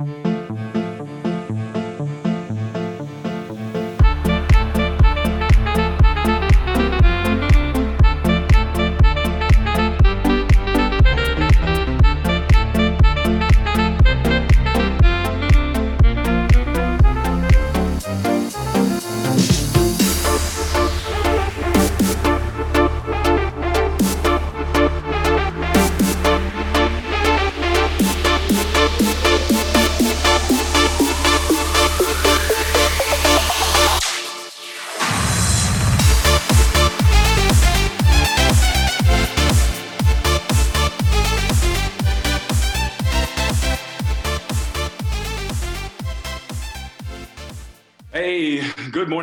Good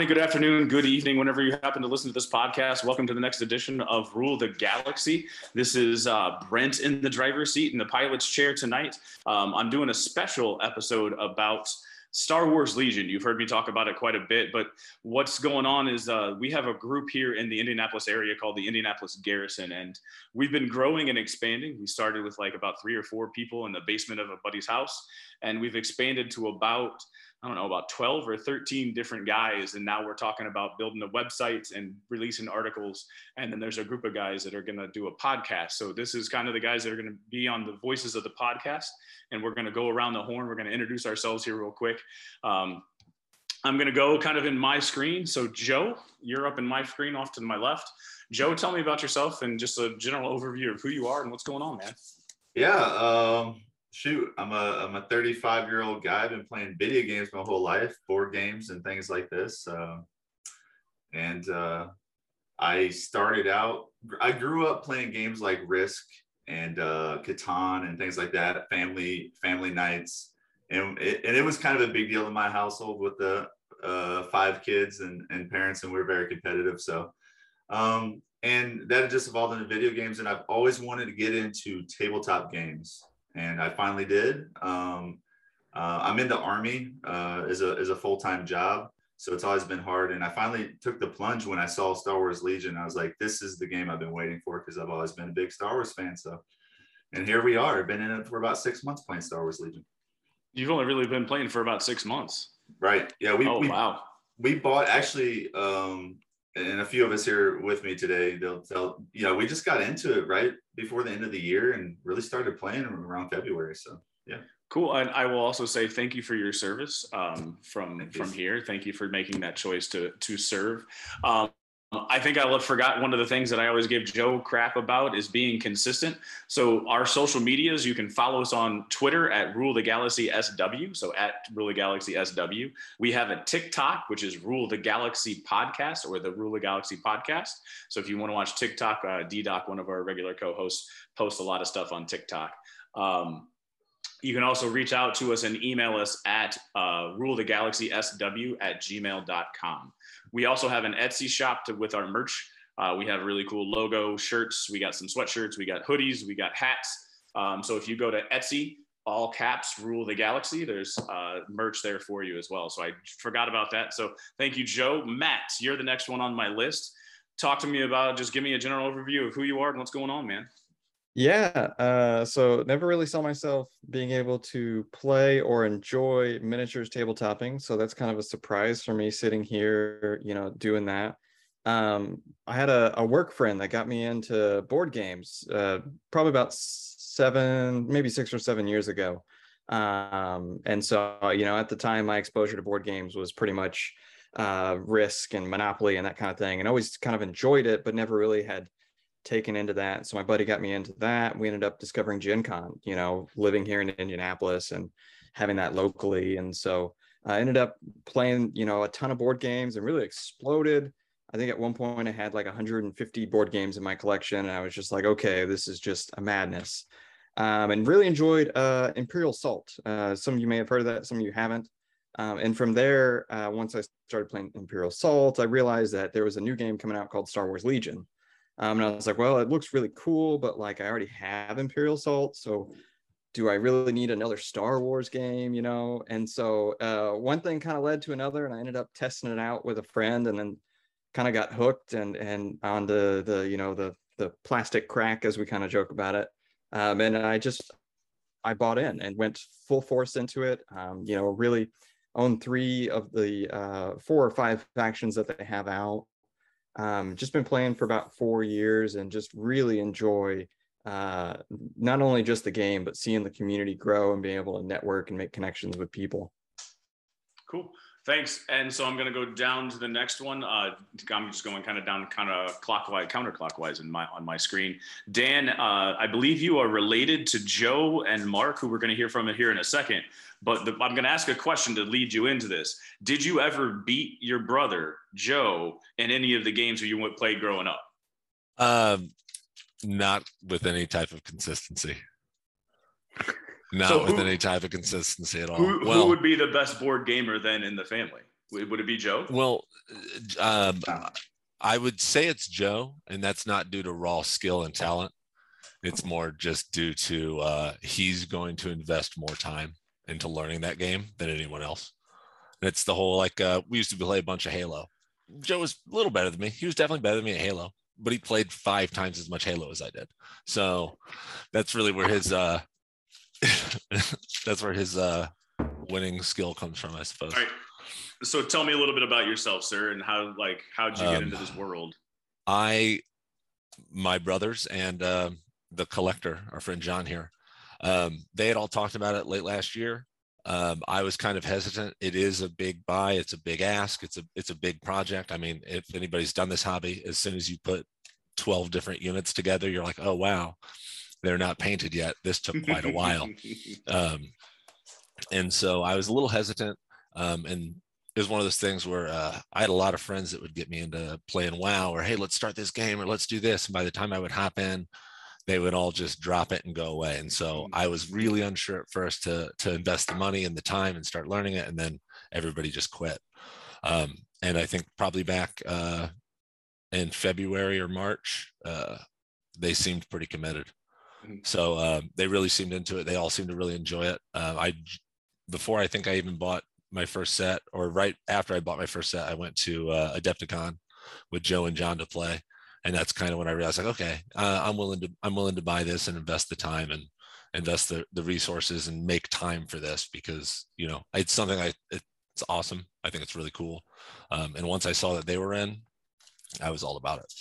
morning, good afternoon, good evening, whenever you happen to listen to this podcast. Welcome to the next edition of Rule the Galaxy. This is uh, Brent in the driver's seat in the pilot's chair tonight. Um, I'm doing a special episode about Star Wars Legion. You've heard me talk about it quite a bit, but what's going on is uh, we have a group here in the Indianapolis area called the Indianapolis Garrison, and we've been growing and expanding. We started with like about three or four people in the basement of a buddy's house, and we've expanded to about I don't know, about 12 or 13 different guys. And now we're talking about building a website and releasing articles. And then there's a group of guys that are going to do a podcast. So this is kind of the guys that are going to be on the voices of the podcast. And we're going to go around the horn. We're going to introduce ourselves here real quick. Um, I'm going to go kind of in my screen. So, Joe, you're up in my screen off to my left. Joe, tell me about yourself and just a general overview of who you are and what's going on, man. Yeah. Um, shoot, I'm a I'm a 35 year old guy. I've been playing video games my whole life, board games and things like this. Uh, and uh, I started out. I grew up playing games like Risk and uh, Catan and things like that. Family family nights, and it, and it was kind of a big deal in my household with the uh, five kids and, and parents, and we we're very competitive. So. Um, and that just evolved into video games, and I've always wanted to get into tabletop games and I finally did. Um, uh, I'm in the army uh, as a as a full time job, so it's always been hard. And I finally took the plunge when I saw Star Wars Legion. I was like, this is the game I've been waiting for because I've always been a big Star Wars fan. So, and here we are. Been in it for about six months playing Star Wars Legion. You've only really been playing for about six months. Right. Yeah. We. Oh we, wow. We bought actually. Um, and a few of us here with me today, they'll tell, you know, we just got into it right before the end of the year and really started playing around February. So, yeah. Cool. And I will also say thank you for your service um, from from here. Thank you for making that choice to to serve. Um, I think I forgot one of the things that I always give Joe crap about is being consistent. So our social medias, you can follow us on Twitter at Rule the Galaxy SW. So at Rule the Galaxy SW. We have a TikTok, which is Rule the Galaxy Podcast or the Rule the Galaxy Podcast. So if you want to watch TikTok, uh, D-Doc, one of our regular co-hosts, posts a lot of stuff on TikTok. Um, you can also reach out to us and email us at uh, ruletheGalaxySW at gmail.com. We also have an Etsy shop to, with our merch. Uh, we have really cool logo shirts. We got some sweatshirts. We got hoodies. We got hats. Um, so if you go to Etsy, all caps rule the galaxy. There's uh, merch there for you as well. So I forgot about that. So thank you, Joe. Matt, you're the next one on my list. Talk to me about just give me a general overview of who you are and what's going on, man. Yeah, uh, so never really saw myself being able to play or enjoy miniatures tabletopping. So that's kind of a surprise for me sitting here, you know, doing that. Um, I had a, a work friend that got me into board games uh, probably about seven, maybe six or seven years ago. Um, and so, you know, at the time, my exposure to board games was pretty much uh, Risk and Monopoly and that kind of thing, and always kind of enjoyed it, but never really had taken into that. So my buddy got me into that. We ended up discovering Gen Con, you know, living here in Indianapolis and having that locally. And so I ended up playing, you know, a ton of board games and really exploded. I think at one point I had like 150 board games in my collection. And I was just like, okay, this is just a madness. Um, and really enjoyed uh, Imperial Assault. Uh, some of you may have heard of that, some of you haven't. Um, and from there, uh, once I started playing Imperial Assault, I realized that there was a new game coming out called Star Wars Legion. Um, and I was like, well, it looks really cool, but like I already have Imperial Assault, so do I really need another Star Wars game? You know? And so uh, one thing kind of led to another, and I ended up testing it out with a friend, and then kind of got hooked and and on the the you know the the plastic crack as we kind of joke about it. Um, and I just I bought in and went full force into it. Um, you know, really own three of the uh, four or five factions that they have out. Um, just been playing for about four years and just really enjoy uh, not only just the game, but seeing the community grow and being able to network and make connections with people. Cool. Thanks. And so I'm going to go down to the next one. Uh, I'm just going kind of down, kind of clockwise, counterclockwise in my on my screen. Dan, uh, I believe you are related to Joe and Mark, who we're going to hear from here in a second. But the, I'm going to ask a question to lead you into this. Did you ever beat your brother Joe in any of the games that you played growing up? Um, not with any type of consistency. Not So with who- any type of consistency at all. Who, who well, would be the best board gamer then in the family? Would, it be Joe? well, um, I would say it's Joe, and that's not due to raw skill and talent. It's more just due to uh, he's going to invest more time into learning that game than anyone else. And it's the whole like uh, we used to play a bunch of Halo. Joe was a little better than me. He was definitely better than me at Halo, but he played five times as much Halo as I did. So that's really where his uh, that's where his uh, winning skill comes from, I suppose. All right. So tell me a little bit about yourself, sir, and how like how did you get Um, into this world? I, my brothers and um the collector, our friend John here, um, they had all talked about it late last year. Um, I was kind of hesitant. It is a big buy. It's a big ask. It's a it's a big project. I mean, if anybody's done this hobby, as soon as you put twelve different units together, you're like, oh wow, they're not painted yet. This took quite a while. Um, and so I was a little hesitant. Um, and it was one of those things where uh, I had a lot of friends that would get me into playing WoW or, hey, let's start this game or let's do this. And by the time I would hop in, they would all just drop it and go away. And so I was really unsure at first to, to invest the money and the time and start learning it. And then everybody just quit. Um, and I think probably back uh, in February or March, uh, they seemed pretty committed. Mhm. So um, they really seemed into it. They all seemed to really enjoy it. Uh, I before I think I even bought my first set, or right after I bought my first set, I went to uh, Adepticon with Joe and John to play, and that's kind of when I realized, like, okay, uh, I'm willing to I'm willing to buy this and invest the time and invest the the resources and make time for this because you know it's something I it's awesome. I think it's really cool. Um, and once I saw that they were in, I was all about it.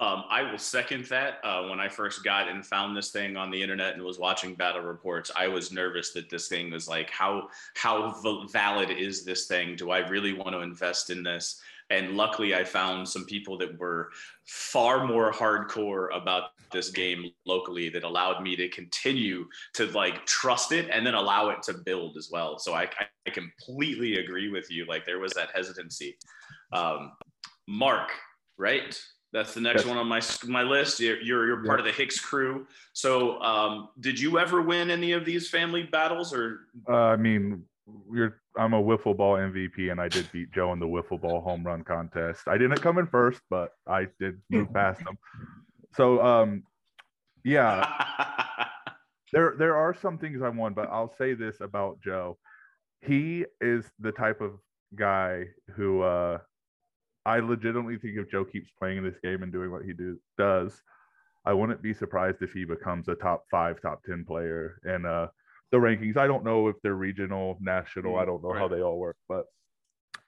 Um, I will second that. Uh, when I first got and found this thing on the internet and was watching battle reports, I was nervous that this thing was like, how how valid is this thing? Do I really want to invest in this? And luckily, I found some people that were far more hardcore about this game locally that allowed me to continue to like trust it and then allow it to build as well. So I, I, I completely agree with you. Like there was that hesitancy. Um, Mark, right? That's the next Yes. one on my my list. You're you're, you're part of the Hicks crew. So, um, did you ever win any of these family battles, or Uh, I mean, you're I'm a wiffle ball MVP, and I did beat Joe in the wiffle ball home run contest. I didn't come in first, but I did move past him. So, um, yeah, there there are some things I won, but I'll say this about Joe: he is the type of guy who uh, I legitimately think if Joe keeps playing in this game and doing what he do, does, I wouldn't be surprised if he becomes a top five, top ten player in uh, the rankings. I don't know if they're regional, national. I don't know how they all work, but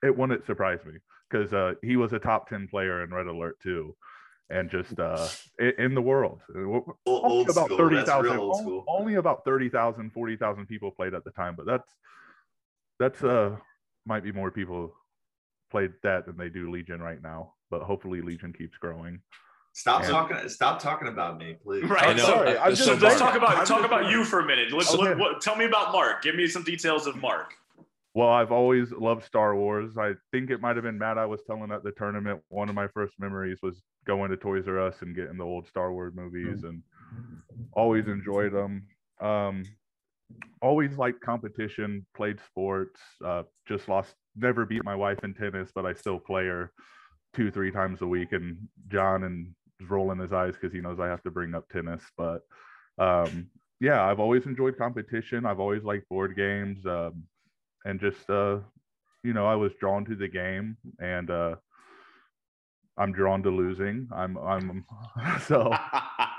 it wouldn't surprise me because uh, he was a top ten player in Red Alert too. And just uh, in the world, Old, only old about school. thirty That's thousand. real. Only about 30,000, 40,000 people played at the time, but that's that's uh might be more people played that than they do Legion right now. But hopefully Legion keeps growing. Stop And- talking. Stop talking about me, please. right? I know. So, Sorry, I'm So so just let's saying- talk about I'm talk about saying. you for a minute. Let's Okay. look, what, tell me about Mark. Give me some details of Mark. Well, I've always loved Star Wars. I think it might have been Matt I was telling at the tournament. One of my first memories was going to Toys R Us and getting the old Star Wars movies and always enjoyed them. Um, always liked competition, played sports, uh, just lost, never beat my wife in tennis, but I still play her two, three times a week. And John and is rolling his eyes because he knows I have to bring up tennis. But um, yeah, I've always enjoyed competition. I've always liked board games. Um, and just uh you know i was drawn to the game and uh i'm drawn to losing i'm i'm so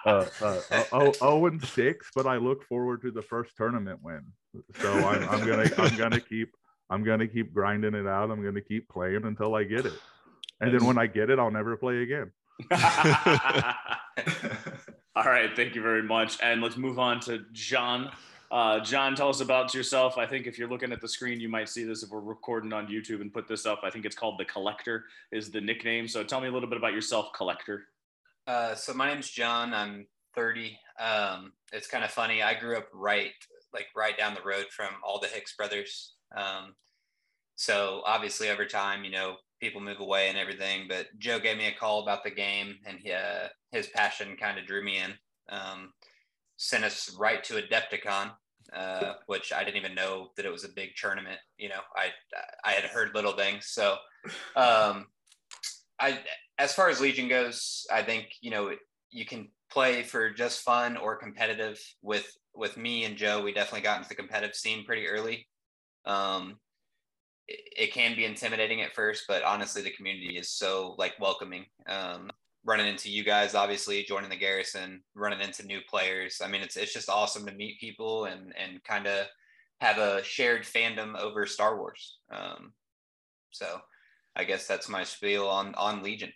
uh, uh, uh, oh, oh and six, but I look forward to the first tournament win. So I'm, I'm gonna I'm gonna keep I'm gonna keep grinding it out. I'm gonna keep playing until I get it, and then when I get it, I'll never play again. All right, thank you very much, and let's move on to John. Uh, John, tell us about yourself. I think if you're looking at the screen, you might see this if we're recording on YouTube and put this up. I think it's called the Collector is the nickname. So tell me a little bit about yourself, Collector. Uh, so my name's John. I'm 30. Um, it's kind of funny. I grew up right, like right down the road from all the Hicks brothers. Um, so obviously, over time, you know, people move away and everything. But Joe gave me a call about the game, and he, uh, his passion kind of drew me in. Um, sent us right to Adepticon, uh, which I didn't even know that it was a big tournament. You know, I I had heard little things. So, um, I as far as Legion goes, I think you know you can play for just fun or competitive. With with me and Joe, we definitely got into the competitive scene pretty early. Um, it, it can be intimidating at first, but honestly, the community is so like welcoming. Um, running into you guys, obviously joining the garrison, running into new players. I mean, it's it's just awesome to meet people and and kind of have a shared fandom over Star Wars. Um, so, I guess that's my spiel on on Legion.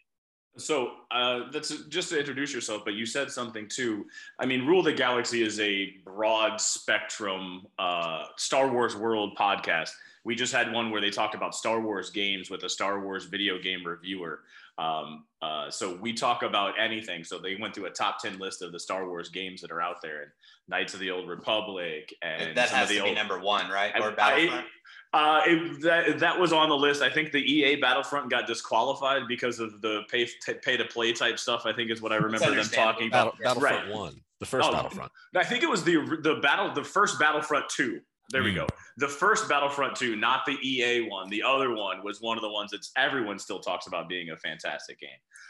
So uh, that's just to introduce yourself, but you said something too. I mean, Rule the Galaxy is a broad spectrum uh, Star Wars world podcast. We just had one where they talked about Star Wars games with a Star Wars video game reviewer. Um, uh, so we talk about anything. So they went through a top 10 list of the Star Wars games that are out there and Knights of the Old Republic. And that has to old, be number one, right? Or Battlefront? I, uh, it, that, that was on the list. I think the EA Battlefront got disqualified because of the pay, t- pay to play type stuff. I think is what I remember them talking about. Battle, Battlefront right. one, the first oh, Battlefront. I think it was the the battle, the first Battlefront two. There we hmm. go. The first Battlefront 2, not the EA one. The other one was one of the ones that everyone still talks about being a fantastic game.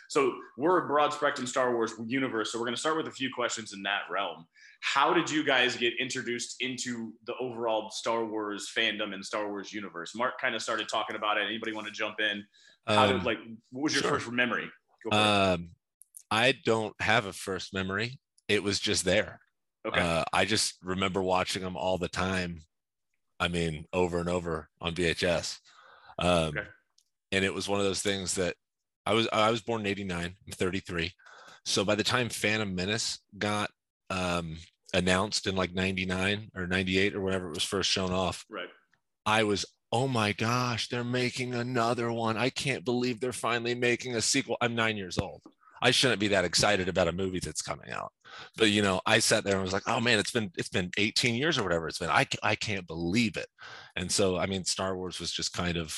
So we're a broad spectrum Star Wars universe. So we're going to start with a few questions in that realm. How did you guys get introduced into the overall Star Wars fandom and Star Wars universe? Mark kind of started talking about it. Anybody want to jump in? How um, did like what was your sure. first memory? Um, I don't have a first memory. It was just there. Okay. Uh, I just remember watching them all the time I mean, over and over on VHS. Um, okay. And it was one of those things that I was I was born in '89. I'm 33. So by the time Phantom Menace got um, announced in like '99 or '98 or whatever it was first shown off, right? I was oh my gosh, they're making another one. I can't believe they're finally making a sequel. I'm nine years old. I shouldn't be that excited about a movie that's coming out. But you know, I sat there and was like, oh man, it's been it's been 18 years or whatever it's been. I I can't believe it. And so I mean, Star Wars was just kind of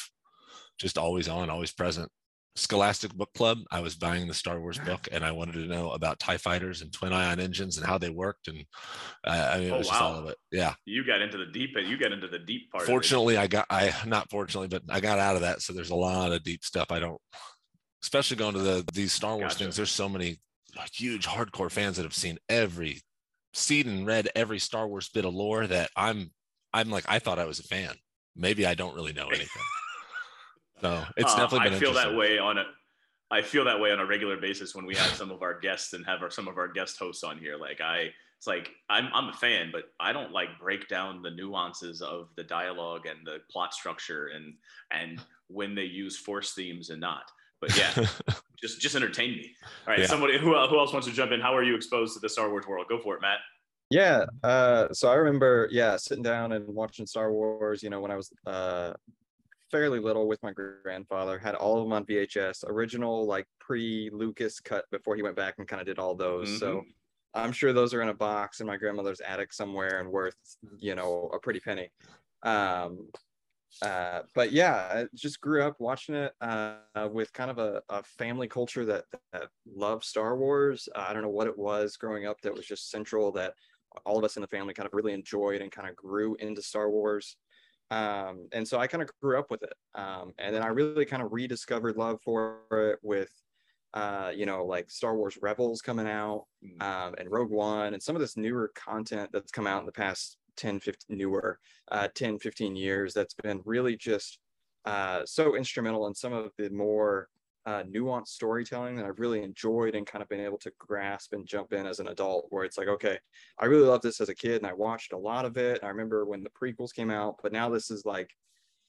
just always on, always present. Scholastic Book Club, I was buying the Star Wars book and I wanted to know about TIE fighters and twin ion engines and how they worked. And uh, I mean, it oh, was wow. just all of it. Yeah. You got into the deep end. You got into the deep part. Fortunately, I got, I, not fortunately, but I got out of that. So there's a lot of deep stuff I don't especially going to the these Star Wars gotcha. things. There's so many huge hardcore fans that have seen every seen and read every Star Wars bit of lore that I'm I'm like I thought I was a fan. Maybe I don't really know anything. so it's uh, definitely been I feel that way on a I feel that way on a regular basis when we have some of our guests and have our, some of our guest hosts on here. Like I, it's like I'm I'm a fan, but I don't like break down the nuances of the dialogue and the plot structure and and when they use force themes and not. But yeah, just just entertain me. All right, yeah. somebody who who else wants to jump in? How are you exposed to the Star Wars world? Go for it, Matt. Yeah, uh, so I remember, yeah, sitting down and watching Star Wars. You know, when I was uh, fairly little with my grandfather, had all of them on VHS, original like pre Lucas cut before he went back and kind of did all those. Mm-hmm. So I'm sure those are in a box in my grandmother's attic somewhere and worth, you know, a pretty penny. Um, uh, but yeah, I just grew up watching it uh, with kind of a, a, family culture that, that loved Star Wars. Uh, I don't know what it was growing up that was just central that all of us in the family kind of really enjoyed and kind of grew into Star Wars. Um, and so I kind of grew up with it. Um, and then I really kind of rediscovered love for it with, uh, you know, like Star Wars Rebels coming out mm. um, and Rogue One and some of this newer content that's come out in the past 10, 15, newer uh, 10, 15 years that's been really just uh, so instrumental in some of the more uh, nuanced storytelling that I've really enjoyed and kind of been able to grasp and jump in as an adult. Where it's like, okay, I really loved this as a kid and I watched a lot of it. I remember when the prequels came out, but now this is like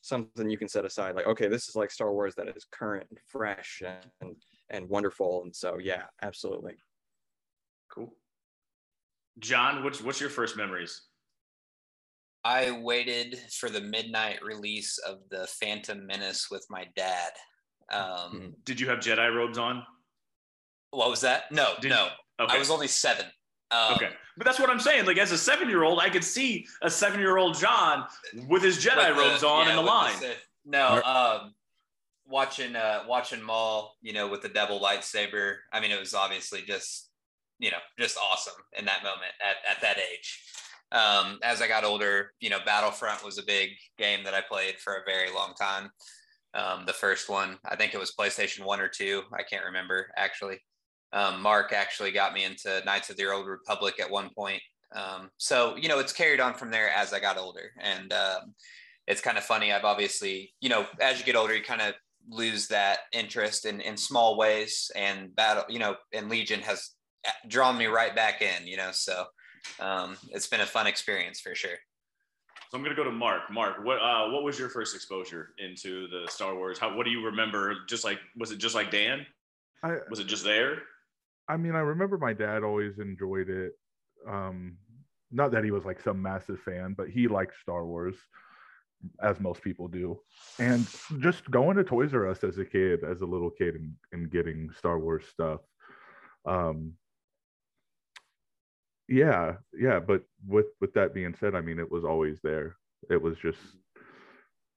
something you can set aside. Like, okay, this is like Star Wars that is current and fresh and and, and wonderful. And so, yeah, absolutely. Cool. John, what's what's your first memories? I waited for the midnight release of the Phantom Menace with my dad. Um, Mhm. Did you have Jedi robes on? What was that? No, Did- no. Okay. I was only seven. Um, okay. But that's what I'm saying. Like as a seven year old, I could see a seven year old John with his Jedi with robes on yeah, in the line. Sith. no, um, watching uh, watching Maul, you know, with the devil lightsaber. I mean, it was obviously just you know just awesome in that moment at at that age. Um, as I got older, you know, Battlefront was a big game that I played for a very long time. Um, the first one, I think it was PlayStation One or Two. I can't remember actually. Um, Mark actually got me into Knights of the Old Republic at one point. Um, so you know, it's carried on from there as I got older, and um, it's kind of funny. I've obviously, you know, as you get older, you kind of lose that interest in in small ways, and battle, you know, and Legion has drawn me right back in, you know. So um, it's been a fun experience for sure. So I'm gonna go to Mark. Mark, what uh, what was your first exposure into the Star Wars? How what do you remember? Just like was it just like Dan? I, Was it just there? I mean, I remember my dad always enjoyed it. Um, not that he was like some massive fan, but he liked Star Wars, as most people do. And just going to Toys R Us as a kid, as a little kid, and, and getting Star Wars stuff. Um, yeah, yeah. But with with that being said, I mean, it was always there. It was just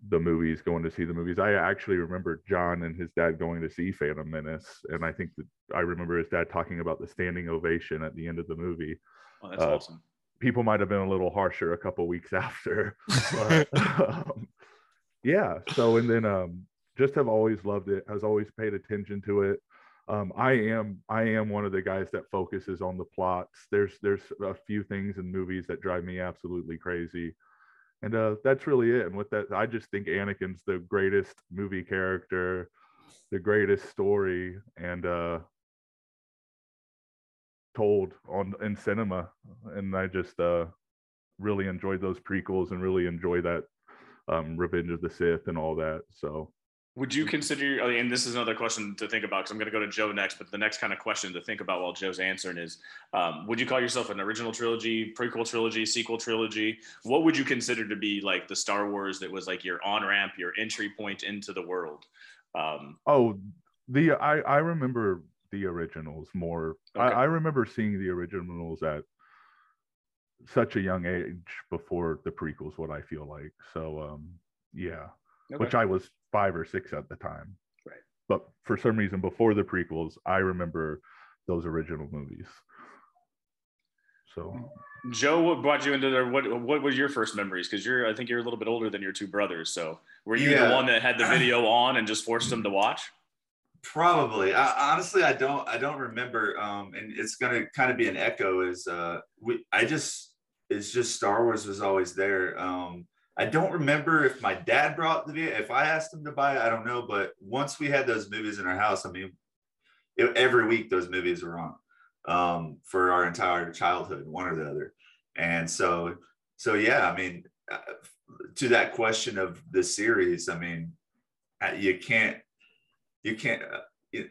the movies, going to see the movies. I actually remember John and his dad going to see Phantom Menace, and I think that I remember his dad talking about the standing ovation at the end of the movie. Oh, that's Uh, awesome. People might have been a little harsher a couple weeks after, but um, yeah. So and then um, just have always loved it. Has always paid attention to it. Um, I am I am one of the guys that focuses on the plots. There's there's a few things in movies that drive me absolutely crazy, and uh, that's really it. And with that, I just think Anakin's the greatest movie character, the greatest story, and uh, told on in cinema. And I just uh, really enjoyed those prequels and really enjoy that um, Revenge of the Sith and all that. So Would you consider, and this is another question to think about because I'm going to go to Joe next, but the next kind of question to think about while Joe's answering is um, would you call yourself an original trilogy, prequel trilogy, sequel trilogy? What would you consider to be like the Star Wars that was like your on ramp, your entry point into the world? Um, Oh, the I I remember the originals more. Okay. I, I remember seeing the originals at such a young age before the prequels. What I feel like. So um, yeah, which I was five or six at the time. Right. But for some reason, before the prequels, I remember those original movies. So Joe, what brought you into there? What what were your first memories? Because you're, I think you're a little bit older than your two brothers. So were you the one that had the video on and just forced them to watch? Probably. I, honestly, I don't. I don't remember. Um, and it's gonna kind of be an echo. Is uh, we? I just. It's just Star Wars was always there. Um, I don't remember if my dad brought the video. If I asked him to buy it, I don't know. But once we had those movies in our house, I mean, it, every week those movies were on um, for our entire childhood, one or the other. And so, so yeah. I mean, uh, to that question of the series, I mean, uh, you can't you can't uh,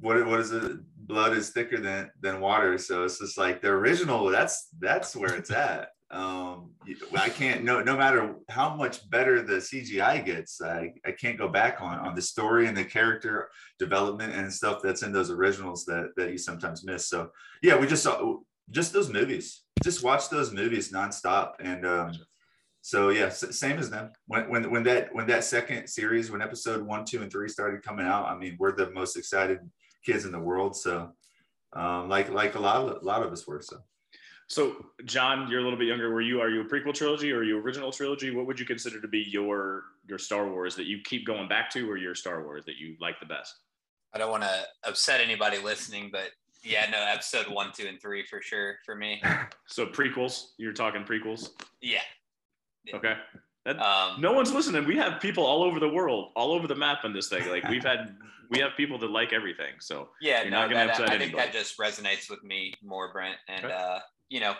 what what is it blood is thicker than than water so it's just like the original that's that's where it's at um i can't no no matter how much better the cgi gets i i can't go back on on the story and the character development and stuff that's in those originals that that you sometimes miss so yeah we just saw just those movies just watch those movies nonstop and um so yeah, same as them. When when when that when that second series, when episode one, two, and three started coming out, I mean, we're the most excited kids in the world. So, um, like like a lot of a lot of us were. So So, John, you're a little bit younger. Were you? Are you a prequel trilogy or are you original trilogy? What would you consider to be your your Star Wars that you keep going back to, or your Star Wars that you like the best? I don't want to upset anybody listening, but yeah, no, episode one, two, and three for sure for me. So prequels. You're talking prequels. Yeah. Okay. That, Um, no one's listening. We have people all over the world, all over the map in this thing. Like we've had, we have people that like everything. So Yeah, You're no, not gonna that, upset I think that just resonates with me more, Brent. And Okay. uh, you know,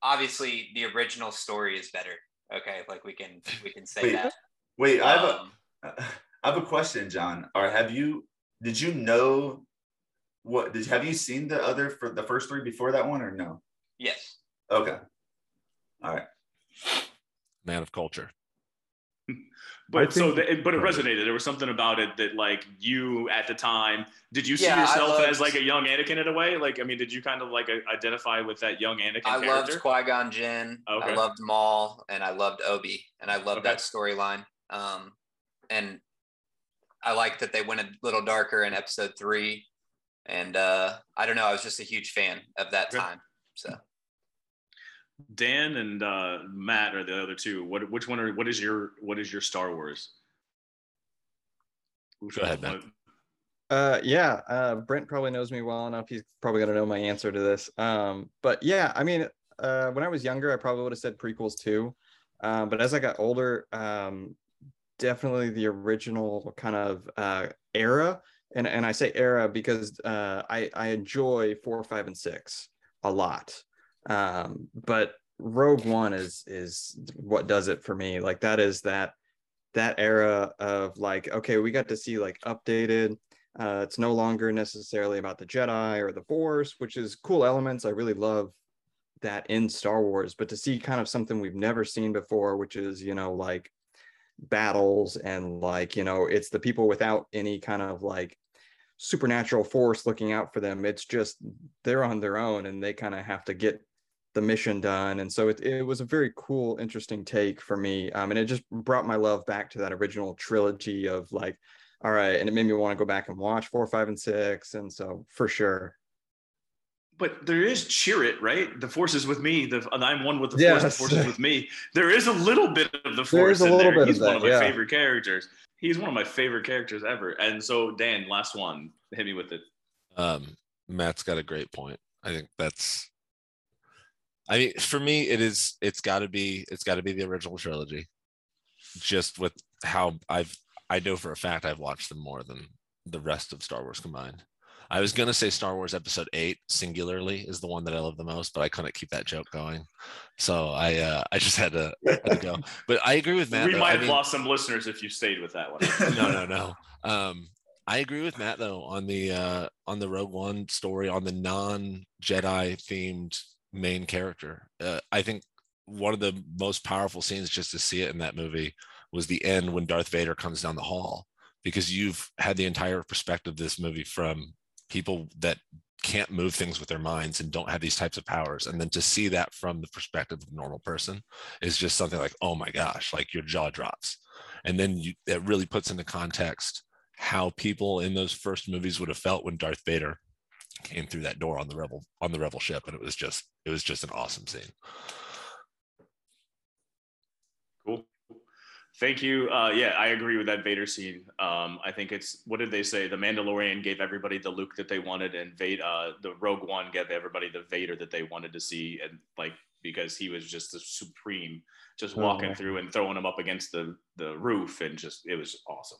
obviously the original story is better. Okay, like we can we can say Wait, that. Wait, I have a Um, have a question, John. Or have you did you know what did have you seen the other for the first three before that one or no? yes. Okay. All right. Man of culture. But I so, think- the, but it resonated. There was something about it that, like, you at the time, did you see Yeah, yourself loved- as like a young Anakin in a way? Like, I mean, did you kind of like identify with that young Anakin I character? loved Qui Gon Jinn. Okay. I loved Maul, and I loved Obi, and I loved Okay. that storyline. Um, and I like that they went a little darker in Episode Three. And uh, I don't know, I was just a huge fan of that Okay. time. So Dan and uh, Matt are the other two. What, which one are? What is your? What is your Star Wars? Which Go ahead, Matt. Uh, yeah, uh, Brent probably knows me well enough. He's probably gonna know my answer to this. Um, but yeah, I mean, uh, when I was younger, I probably would have said prequels too. Um, but as I got older, um, definitely the original kind of uh, era, and and I say era because uh, I I enjoy four, five, and six a lot. Um, but Rogue One is is what does it for me. Like that is that that era of like okay, we got to see like updated uh, it's no longer necessarily about the Jedi or the Force, which is cool elements. I really love that in Star Wars, but to see kind of something we've never seen before, which is, you know, like battles and like, you know, it's the people without any kind of like supernatural force looking out for them. It's just they're on their own and they kind of have to get the mission done. And so it, it was a very cool, interesting take for me. Um, and it just brought my love back to that original trilogy of like, all right and it made me want to go back and watch four five and six and so for sure But there is cheer it, right? The force is with me. The and I'm one with the force. The force is with me. There is a little bit of the force is a in little there. bit of He's one that, of my yeah. favorite characters. He's one of my favorite characters ever. And so, Dan, last one, hit me with it. Um, Matt's got a great point. I think that's. I mean, for me, it is. It's got to be. It's got to be the original trilogy. Just with how I've, I know for a fact I've watched them more than the rest of Star Wars combined. I was gonna say Star Wars Episode Eight singularly is the one that I love the most, but I couldn't keep that joke going, so I uh, I just had to, had to go. But I agree with Matt. we though. might I have mean- lost some listeners if you stayed with that one. no, no, no. Um, I agree with Matt though on the uh, on the Rogue One story on the non Jedi themed main character. Uh, I think one of the most powerful scenes just to see it in that movie was the end when Darth Vader comes down the hall because you've had the entire perspective of this movie from people that can't move things with their minds and don't have these types of powers and then to see that from the perspective of a normal person is just something like oh my gosh like your jaw drops and then you, it really puts into context how people in those first movies would have felt when Darth Vader came through that door on the rebel on the rebel ship and it was just it was just an awesome scene Cool. Thank you. Uh, yeah, I agree with that Vader scene. Um, I think it's what did they say? The Mandalorian gave everybody the Luke that they wanted, and Vader, uh, the Rogue One gave everybody the Vader that they wanted to see, and like because he was just the supreme, just walking Oh. through and throwing them up against the the roof, and just it was awesome.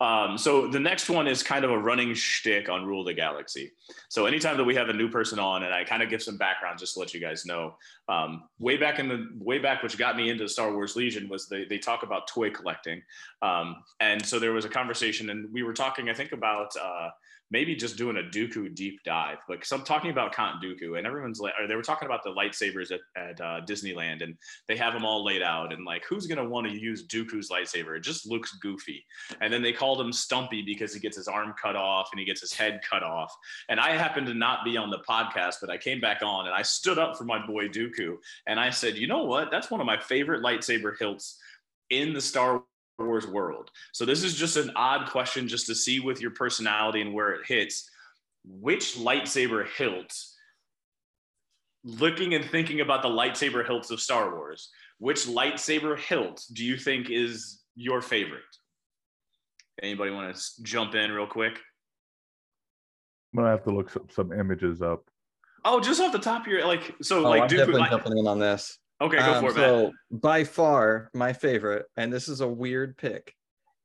Um, so the next one is kind of a running shtick on Rule the Galaxy. So anytime that we have a new person on, and I kind of give some background just to let you guys know, um, way back in the way back, which got me into Star Wars Legion, was they they talk about toy collecting, um, and so there was a conversation, and we were talking, I think, about uh, maybe just doing a Dooku deep dive, like some talking about Count Dooku, and everyone's like, they were talking about the lightsabers at, at uh, Disneyland, and they have them all laid out, and like, who's gonna want to use Dooku's lightsaber? It just looks goofy, and then they called him Stumpy because he gets his arm cut off and he gets his head cut off, and I happened to not be on the podcast, but I came back on and I stood up for my boy Dooku, and I said, you know what? That's one of my favorite lightsaber hilts in the Star Wars world. So this is just an odd question just to see with your personality and where it hits. Which lightsaber hilt, looking and thinking about the lightsaber hilts of Star Wars, which lightsaber hilt do you think is your favorite? Anybody want to jump in real quick? I'm gonna have to look some, some images up. Oh, just off the top of your like, so oh, like I'm Dooku. definitely like- jumping in on this Okay, go Um, for it, so by far my favorite, and this is a weird pick.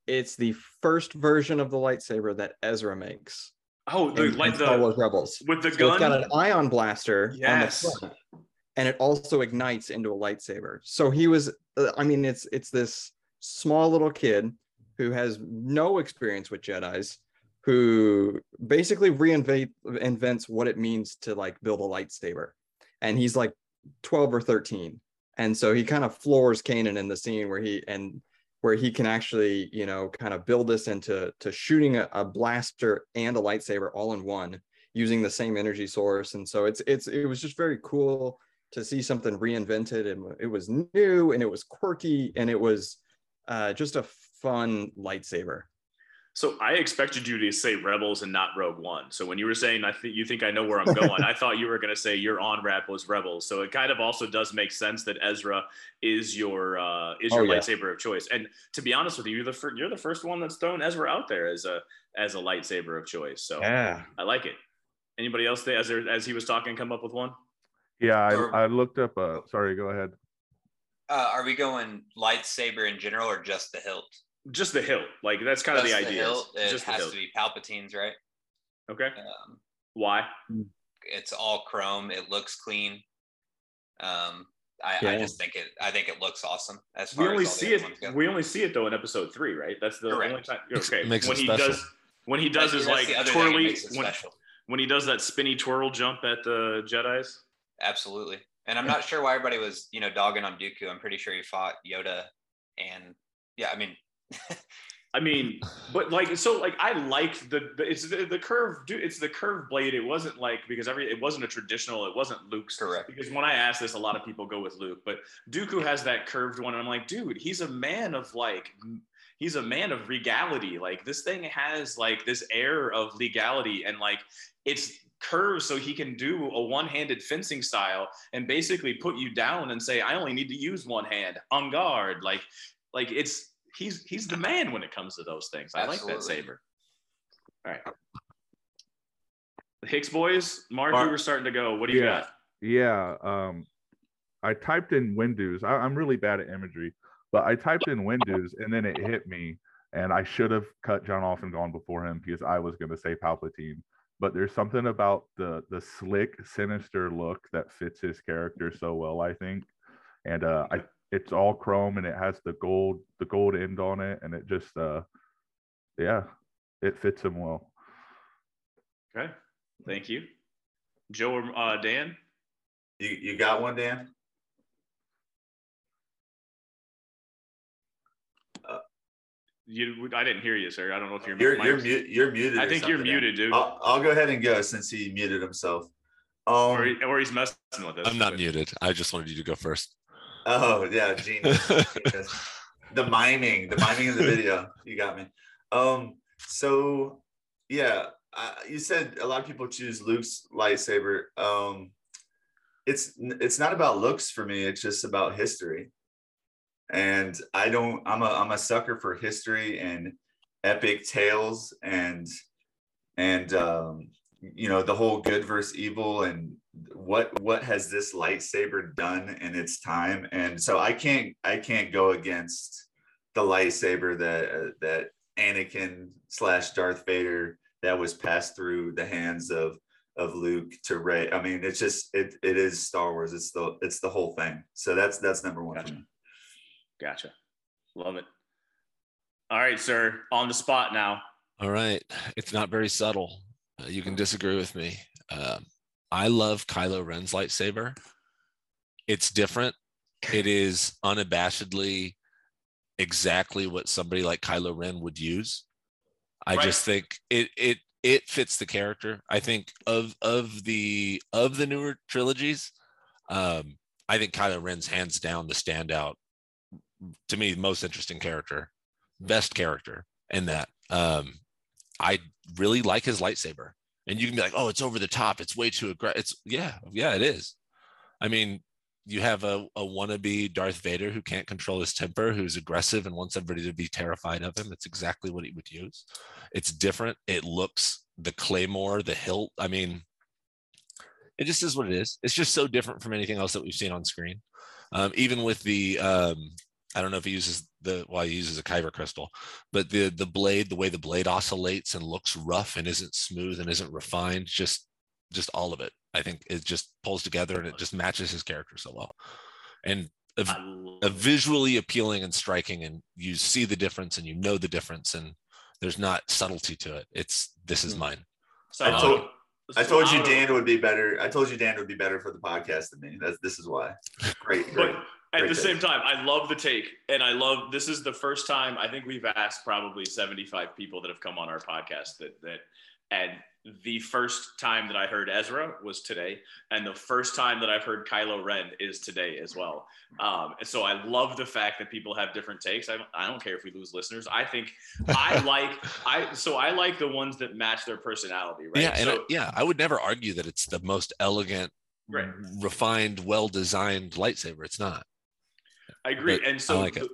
It's the first version of the lightsaber that Ezra makes. Oh, the, in- like in Star the Wars Rebels. with the So it's got an ion blaster Yes. on the front, and it also ignites into a lightsaber. So he was, uh, I mean, it's it's this small little kid who has no experience with Jedi's, who basically reinvent invents what it means to like build a lightsaber, and he's like twelve or thirteen, and so he kind of floors Kanan in the scene where he and where he can actually you know kind of build this into to shooting a, a blaster and a lightsaber all in one using the same energy source. And so it's it's it was just very cool to see something reinvented and it was new and it was quirky and it was uh, just a fun lightsaber So I expected you to say Rebels and not Rogue One. So when you were saying I think you think I know where I'm going, I thought you were going to say your on rap was Rebels. So it kind of also does make sense that Ezra is your uh, is your Oh, yeah. lightsaber of choice. And to be honest with you, you're the fir- you're the first one that's thrown Ezra out there as a as a lightsaber of choice. So yeah I like it. Anybody else there, as there, as he was talking come up with one? Yeah, Or- I, I looked up. Uh, sorry, go ahead. Uh, are we going lightsaber in general or just the hilt? Just the hilt. Like that's kind of the Just idea. hilt, It Just has to be Palpatine's, right? Okay. Um, Why? it's all chrome. It looks clean. Um, I, I just think it. I think it looks awesome. As We only as see it. go. We only see it though in episode three, right? That's the Correct. only time. Okay. makes it when he special. does when he does That's- his like the other thing that twirly when, when he does that spinny twirl jump at the Jedi's. Absolutely. And I'm not sure why everybody was, you know, dogging on Dooku. I'm pretty sure he fought Yoda, and yeah, I mean, I mean, but like so, like I liked the, the it's the, the curve. Dude, it's the curve blade. It wasn't like because every it wasn't a traditional. It wasn't Luke's. Correct. Because when I ask this, a lot of people go with Luke, but Dooku has that curved one, and I'm like, dude, he's a man of like. He's a man of regality. Like this thing has like this air of legality, and like it's curved so he can do a one-handed fencing style and basically put you down and say, "I only need to use one hand on guard." Like, like it's he's he's the man when it comes to those things. I like that saber. All right. The Hicks boys, Mark, Mark- we were starting to go. What do you Yeah. got? Yeah, um, I typed in Windows. I, I'm really bad at imagery, but I typed in Windows and then it hit me, and I should have cut John off and gone before him because I was going to say Palpatine. But there's something about the the slick, sinister look that fits his character so well, I think. And uh, I it's all chrome and it has the gold the gold end on it, and it just uh, yeah, it fits him well. Okay. Thank you. Joe or uh, Dan? You you got one, Dan? You, I didn't hear you, sir. I don't know if you're. You're you're, mic's- mute, you're muted. I think you're muted, dude. I'll, I'll go ahead and go since he muted himself. Um, or, he- or he's messing with us. I'm not but- muted. I just wanted you to go first. Oh yeah, genius. genius. The miming, the miming of the video. You got me. Um. So yeah, uh, you said a lot of people choose Luke's lightsaber. Um, it's it's not about looks for me. It's just about history. And I don't. I'm a I'm a sucker for history and epic tales and and um, you know the whole good versus evil and what what has this lightsaber done in its time and so i can't i can't go against the lightsaber that uh, that anakin slash darth vader that was passed through the hands of of luke to rey i mean it's just it it is star wars it's the it's the whole thing so that's that's number one Gotcha. Gotcha. Love it. All right, sir. On the spot now. All right. It's not very subtle. Uh, you can disagree with me. Um, I love Kylo Ren's lightsaber. It's different. It is unabashedly exactly what somebody like Kylo Ren would use. I Right. just think it it it fits the character. I think of of the of the newer trilogies, um, I think Kylo Ren's hands down the standout to me most interesting character, best character in that. Um, I really like his lightsaber. And you can be like, oh, it's over the top. It's way too aggressive. It's yeah, yeah, it is. I mean, you have a, a wannabe Darth Vader who can't control his temper, who's aggressive and wants everybody to be terrified of him. It's exactly what he would use. It's different. It looks the claymore, the hilt. I mean, it just is what it is. It's just so different from anything else that we've seen on screen. Um, even with the, um, I don't know if he uses the well, he uses a kyber crystal, but the the blade, the way the blade oscillates and looks rough and isn't smooth and isn't refined, just just all of it. I think it just pulls together and it just matches his character so well. And a, a visually appealing and striking, and you see the difference and you know the difference, and there's not subtlety to it. It's this is hmm. mine. So I told, I told you Dan would be better. I told you Dan would be better for the podcast than me. That's this is why. Great, great. At the take. same time, I love the take, and I love this is the first time I think we've asked probably 75 people that have come on our podcast that that and the first time that I heard Ezra was today, and the first time that I've heard Kylo Ren is today as well. Um, and so I love the fact that people have different takes. I, I don't care if we lose listeners. I think I like I so I like the ones that match their personality, right? Yeah, so, and yeah, I would never argue that it's the most elegant, right. refined, well-designed lightsaber. It's not. I agree, but and so like the,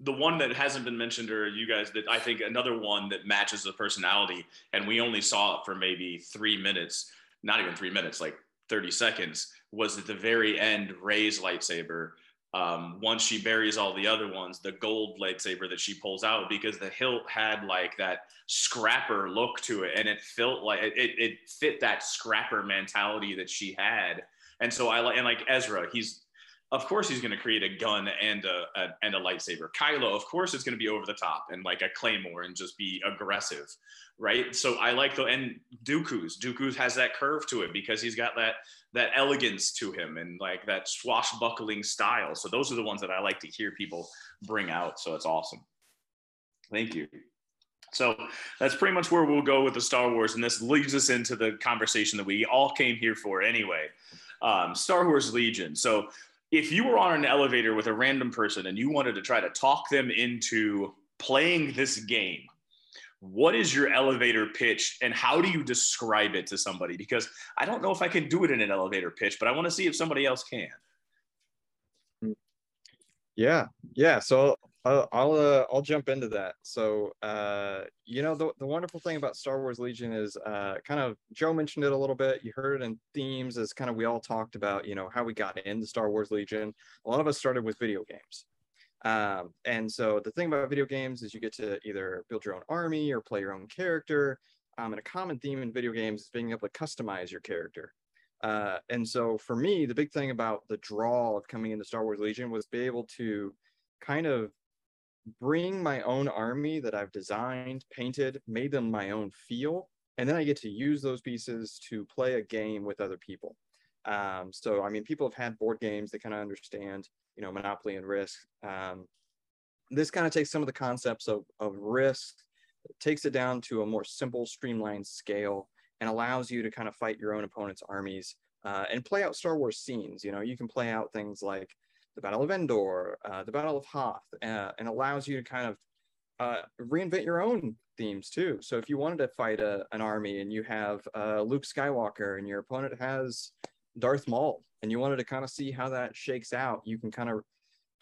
the one that hasn't been mentioned or you guys that I think another one that matches the personality and we only saw it for maybe three minutes, not even three minutes, like 30 seconds, was at the very end Rey's lightsaber. Um, once she buries all the other ones, the gold lightsaber that she pulls out because the hilt had like that scrapper look to it and it felt like it, it fit that scrapper mentality that she had. And so I like, and like Ezra, he's of course he's going to create a gun and a, a, and a lightsaber. Kylo, of course, it's going to be over the top and like a claymore and just be aggressive, right? So I like the and Dooku's. Dooku's has that curve to it because he's got that that elegance to him and like that swashbuckling style. So those are the ones that I like to hear people bring out. So it's awesome. Thank you. So that's pretty much where we'll go with the Star Wars, and this leads us into the conversation that we all came here for anyway. Um, Star Wars Legion. So if you were on an elevator with a random person and you wanted to try to talk them into playing this game, what is your elevator pitch and how do you describe it to somebody? Because I don't know if I can do it in an elevator pitch, but I want to see if somebody else can. Hmm. Yeah, yeah. So I'll I'll, uh, I'll jump into that. So uh, you know the the wonderful thing about Star Wars Legion is uh, kind of Joe mentioned it a little bit. You heard it in themes as kind of we all talked about. You know how we got into Star Wars Legion. A lot of us started with video games. Um, and so the thing about video games is you get to either build your own army or play your own character. Um, and a common theme in video games is being able to customize your character. Uh, and so for me, the big thing about the draw of coming into Star Wars Legion was be able to kind of bring my own army that I've designed, painted, made them my own feel, and then I get to use those pieces to play a game with other people. Um, so, I mean, people have had board games, they kind of understand, you know, Monopoly and Risk. Um, this kind of takes some of the concepts of, of Risk, takes it down to a more simple, streamlined scale, and allows you to kind of fight your own opponent's armies uh, and play out Star Wars scenes. You know, you can play out things like the Battle of Endor, uh, the Battle of Hoth, uh, and allows you to kind of uh, reinvent your own themes too. So if you wanted to fight a, an army and you have uh, Luke Skywalker and your opponent has Darth Maul, and you wanted to kind of see how that shakes out, you can kind of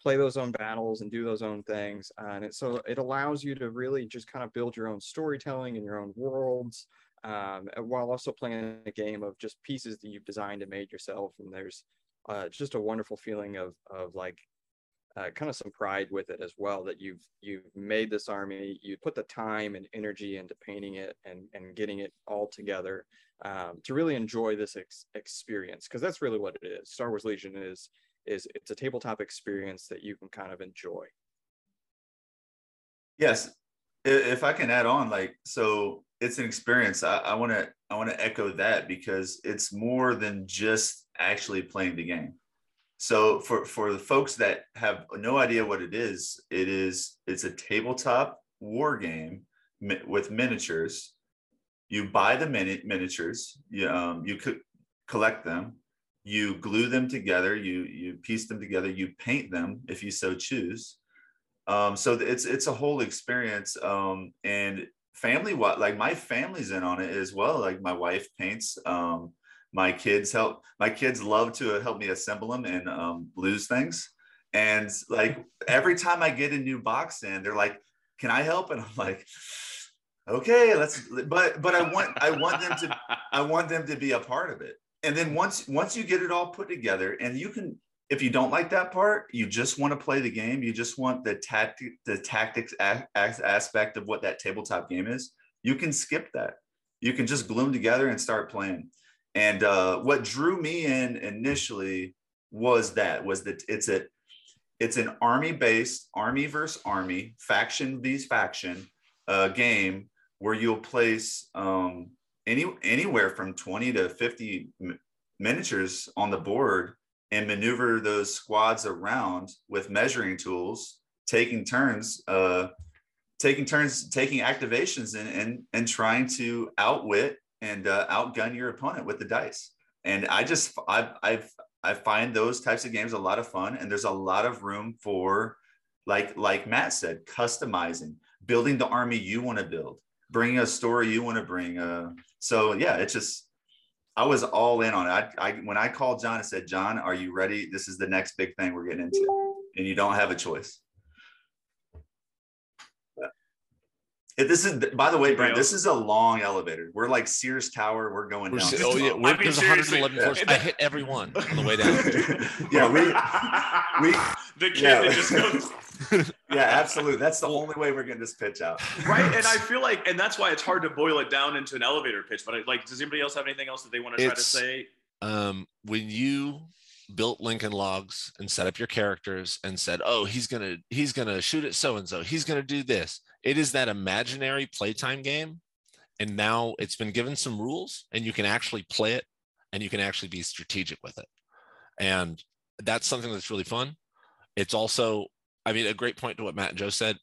play those own battles and do those own things. and it, so it allows you to really just kind of build your own storytelling and your own worlds um, while also playing a game of just pieces that you've designed and made yourself. And there's uh, just a wonderful feeling of of like uh, kind of some pride with it as well that you've you've made this army you put the time and energy into painting it and and getting it all together um, to really enjoy this ex- experience because that's really what it is. Star wars legion is is it's a tabletop experience that you can kind of enjoy. Yes. If i can add on like so it's an experience. I want to i want to echo that because it's more than just actually playing the game. So for for the folks that have no idea what it is, it is it's a tabletop war game with miniatures. You buy the mini- miniatures, you um, you could collect them, you glue them together, you you piece them together, you paint them if you so choose. Um, so it's it's a whole experience. Um, and family what like my family's in on it as well. Like my wife paints. Um, my kids help my kids love to help me assemble them and um, lose things and like every time i get a new box in they're like can i help and i'm like okay let's but but i want i want them to i want them to be a part of it and then once once you get it all put together and you can if you don't like that part, you just want to play the game. You just want the tactic, the tactics a- aspect of what that tabletop game is. You can skip that. You can just glue them together and start playing. And uh, what drew me in initially was that was that it's a it's an army based army versus army faction vs faction uh, game where you'll place um, any anywhere from 20 to 50 m- miniatures on the board and maneuver those squads around with measuring tools, taking turns, uh, taking turns, taking activations, and and and trying to outwit and uh, outgun your opponent with the dice. And I just I I've I find those types of games a lot of fun, and there's a lot of room for, like like Matt said, customizing, building the army you want to build, bringing a story you want to bring. Uh, so yeah, it's just I was all in on it. I, I when I called John and said, John, are you ready? This is the next big thing we're getting into, and you don't have a choice. This is, by the way, Brent, this is a long elevator. We're like Sears Tower. We're going We're down. s- oh yeah, we're, I mean, there's 111 floors. I hit every one on the way down. yeah, we, we, the kid yeah. that just goes yeah, absolutely. That's the only way we're getting this pitch out. right and i feel like and that's why it's hard to boil it down into an elevator pitch but I, like does anybody else have anything else that they want to try to say um, when you built Lincoln Logs and set up your characters and said, "Oh, he's gonna he's gonna shoot at so and so. He's gonna do this." It is that imaginary playtime game, and now it's been given some rules, and you can actually play it, and you can actually be strategic with it, and that's something that's really fun. It's also, I mean, a great point to what Matt and Joe said.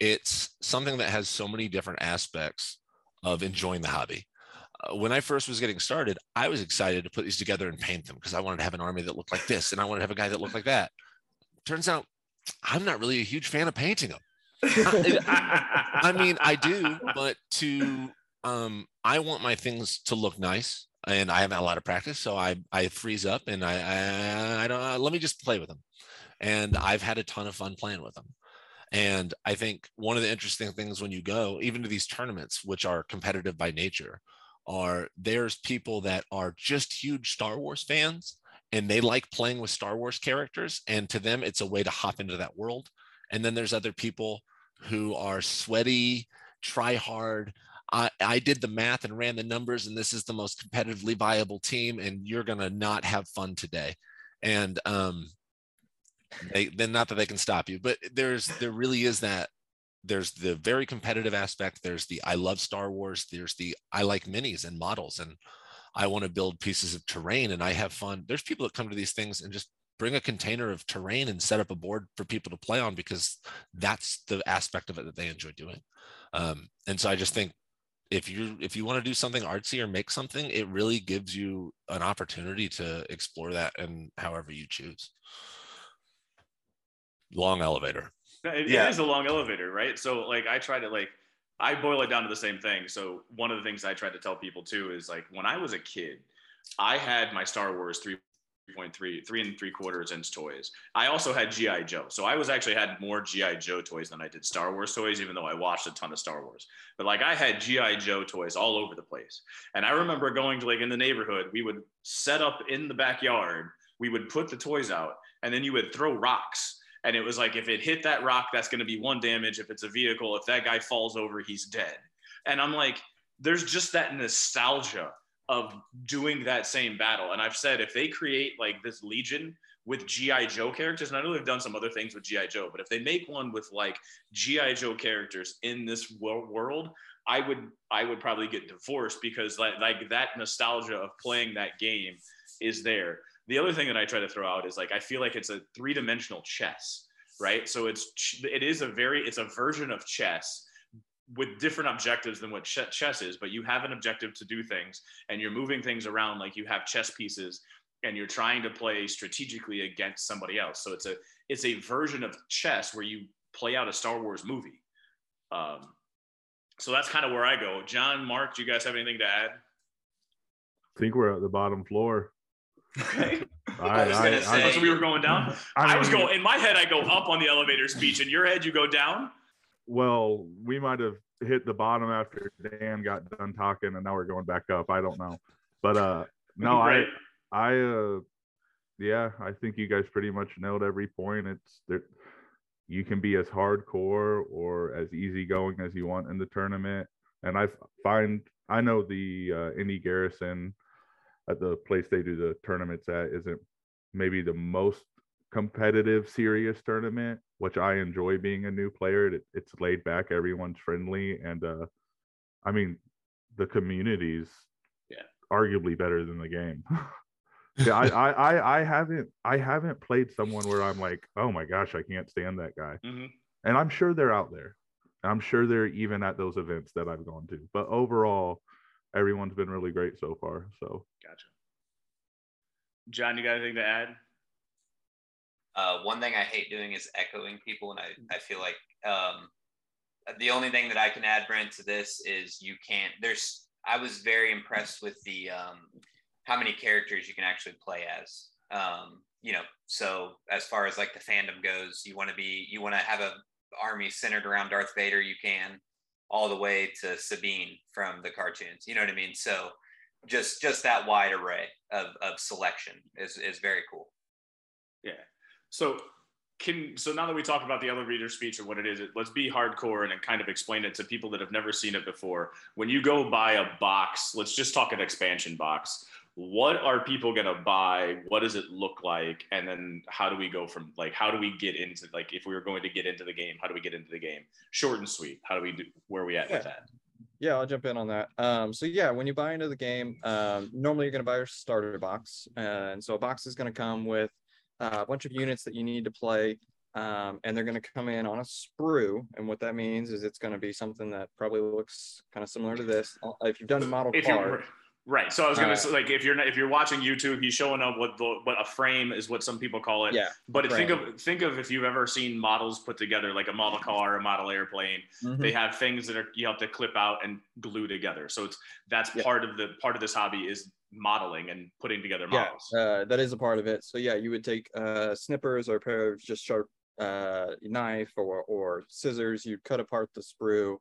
It's something that has so many different aspects of enjoying the hobby uh, when I first was getting started, I was excited to put these together and paint them because I wanted to have an army that looked like this and I wanted to have a guy that looked like that. Turns out I'm not really a huge fan of painting them. I mean, I do, but to um, I want my things to look nice, and I haven't had a lot of practice, so I I freeze up and I I, I don't uh, let me just play with them, and I've had a ton of fun playing with them. And I think one of the interesting things when you go, even to these tournaments, which are competitive by nature, are there's people that are just huge Star Wars fans and they like playing with Star Wars characters. And to them, it's a way to hop into that world. And then there's other people who are sweaty, try hard. I, I did the math and ran the numbers, and this is the most competitively viable team, and you're gonna not have fun today. And um, they then not that they can stop you, but there's there really is that there's the very competitive aspect there's the i love star wars there's the i like minis and models and i want to build pieces of terrain and i have fun there's people that come to these things and just bring a container of terrain and set up a board for people to play on because that's the aspect of it that they enjoy doing um, and so i just think if you if you want to do something artsy or make something it really gives you an opportunity to explore that and however you choose long elevator It, Yeah. it is a long elevator, right? So like I try to like I boil it down to the same thing. So one of the things I try to tell people too is like when I was a kid, I had my Star Wars 3.3, and three quarters inch toys. I also had GI Joe. So I was actually had more GI Joe toys than I did Star Wars toys, even though I watched a ton of Star Wars. But like I had GI Joe toys all over the place. And I remember going to like in the neighborhood, we would set up in the backyard, we would put the toys out, and then you would throw rocks and it was like if it hit that rock that's going to be one damage if it's a vehicle if that guy falls over he's dead and i'm like there's just that nostalgia of doing that same battle and i've said if they create like this legion with gi joe characters and i know they've done some other things with gi joe but if they make one with like gi joe characters in this world i would i would probably get divorced because like, like that nostalgia of playing that game is there the other thing that I try to throw out is like I feel like it's a three-dimensional chess, right? So it's it is a very it's a version of chess with different objectives than what ch- chess is, but you have an objective to do things and you're moving things around like you have chess pieces and you're trying to play strategically against somebody else. So it's a it's a version of chess where you play out a Star Wars movie. Um, so that's kind of where I go. John, Mark, do you guys have anything to add? I think we're at the bottom floor. Okay. I was gonna say- Oh, so we were going down. I, was going in my head. I go up on the elevator speech. In your head, you go down. Well, we might have hit the bottom after Dan got done talking, and now we're going back up. I don't know, but uh, no, I, I, uh, yeah, I think you guys pretty much nailed every point. It's there. You can be as hardcore or as easygoing as you want in the tournament, and I find I know the uh, Indy Garrison at the place they do the tournaments at isn't maybe the most competitive, serious tournament, which I enjoy being a new player. It, it's laid back, everyone's friendly, and uh, I mean, the community's Yeah. arguably better than the game. yeah, I, I, I, I haven't, I haven't played someone where I'm like, oh my gosh, I can't stand that guy, hmm and I'm sure they're out there. I'm sure they're even at those events that I've gone to. But overall, everyone's been really great so far. So Gotcha. John, you got anything to add? Uh, one thing I hate doing is echoing people, and I, I feel like um, the only thing that I can add, Brent, to this is you can't. There's I was very impressed with the um, how many characters you can actually play as. Um, you know, so as far as like the fandom goes, you want to be you want to have a army centered around Darth Vader. You can all the way to Sabine from the cartoons. You know what I mean? So just just that wide array of, of selection is is very cool. Yeah. So can so now that we talk about the elevator speech and what it is, let's be hardcore and kind of explain it to people that have never seen it before. When you go buy a box, let's just talk an expansion box. What are people gonna buy? What does it look like? And then how do we go from like how do we get into like if we were going to get into the game, how do we get into the game? Short and sweet. How do we do where are we at with that? Yeah, I'll jump in on that. Um, so yeah, when you buy into the game, um, normally you're going to buy your starter box, and so a box is going to come with uh, a bunch of units that you need to play, um, and they're going to come in on a sprue. And what that means is it's going to be something that probably looks kind of similar to this. Uh, If you've done a model If car, right. So I was gonna Uh, say like if you're not, if you're watching YouTube, he's showing up what the what a frame is what some people call it. yeah, But think of think of if you've ever seen models put together, like a model car, a model airplane. mhm. They have things that are you have to clip out and glue together. So it's that's Yeah. part of the part of this hobby is modeling and putting together yeah, models. uh, that is a part of it. So yeah, you would take uh, snippers or a pair of just sharp uh, knife or or scissors. You'd cut apart the sprue,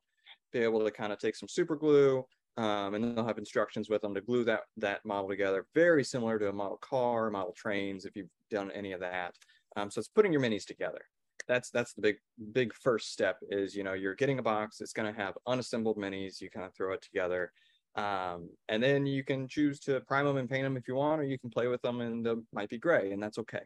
be able to kind of take some super glue, um, and then they'll have instructions with them to glue that that model together. Very similar to a model car, model trains, if you've done any of that. Um, so it's putting your minis together. That's that's the big big first step. Is you know you're getting a box. It's going to have unassembled minis. You kind of throw it together. Um, and then you can choose to prime them and paint them if you want, or you can play with them and they might be gray, and that's okay.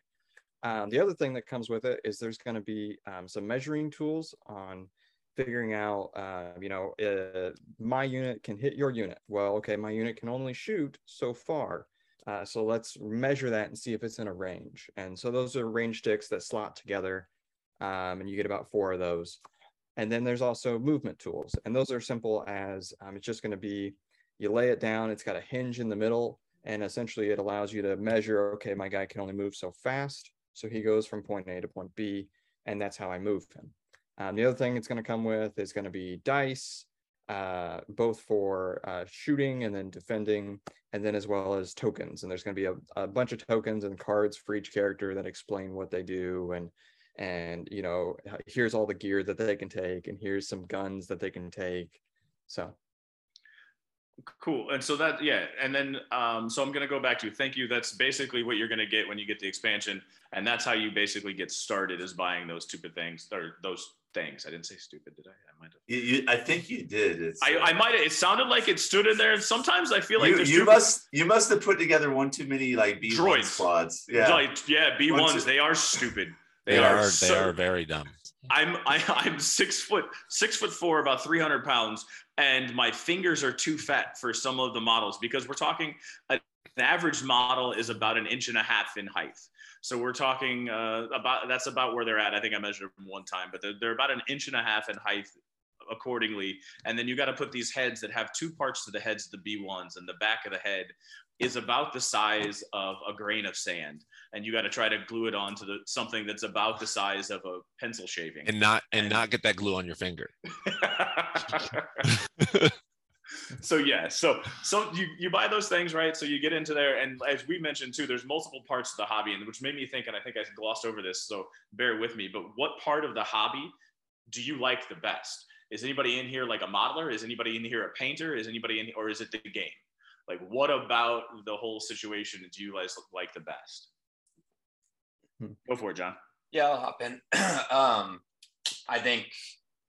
Um, the other thing that comes with it is there's going to be um, some measuring tools on figuring out, uh, you know, uh, my unit can hit your unit. Well, okay, my unit can only shoot so far. Uh, so let's measure that and see if it's in a range. And so those are range sticks that slot together, um, and you get about four of those. And then there's also movement tools, and those are simple as um, it's just going to be you lay it down, it's got a hinge in the middle, and essentially it allows you to measure okay, my guy can only move so fast. So he goes from point A to point B, and that's how I move him. Um, the other thing it's going to come with is going to be dice, uh, both for uh, shooting and then defending, and then as well as tokens. And there's going to be a, a bunch of tokens and cards for each character that explain what they do and and you know here's all the gear that they can take and here's some guns that they can take so Cool. And so that yeah, and then um, so I'm gonna go back to thank you. That's basically what you're gonna get when you get the expansion, and that's how you basically get started is buying those stupid things or those things. I didn't say stupid, did I? I might have. You, you, I think you did. It's, I, uh, I might have. It sounded like it stood in there. And Sometimes I feel like you, there's you must you must have put together one too many like B Droids. squads. Yeah. Like, yeah, B ones. Once They are stupid. They, are, they so- are very dumb. I'm I, I'm six foot six foot four, about 300 pounds, and my fingers are too fat for some of the models because we're talking an average model is about an inch and a half in height. So we're talking uh, about that's about where they're at. I think I measured them one time, but they're, they're about an inch and a half in height accordingly. And then you got to put these heads that have two parts to the heads, the B1s, and the back of the head is about the size of a grain of sand. And you got to try to glue it onto the, something that's about the size of a pencil shaving. And not and not get that glue on your finger. so yeah so so you you buy those things right so you get into there and as we mentioned too there's multiple parts of the hobby and which made me think and i think i glossed over this so bear with me but what part of the hobby do you like the best is anybody in here like a modeler is anybody in here a painter is anybody in or is it the game like what about the whole situation do you guys like the best Go for it, John. Yeah, I'll hop in. um, I think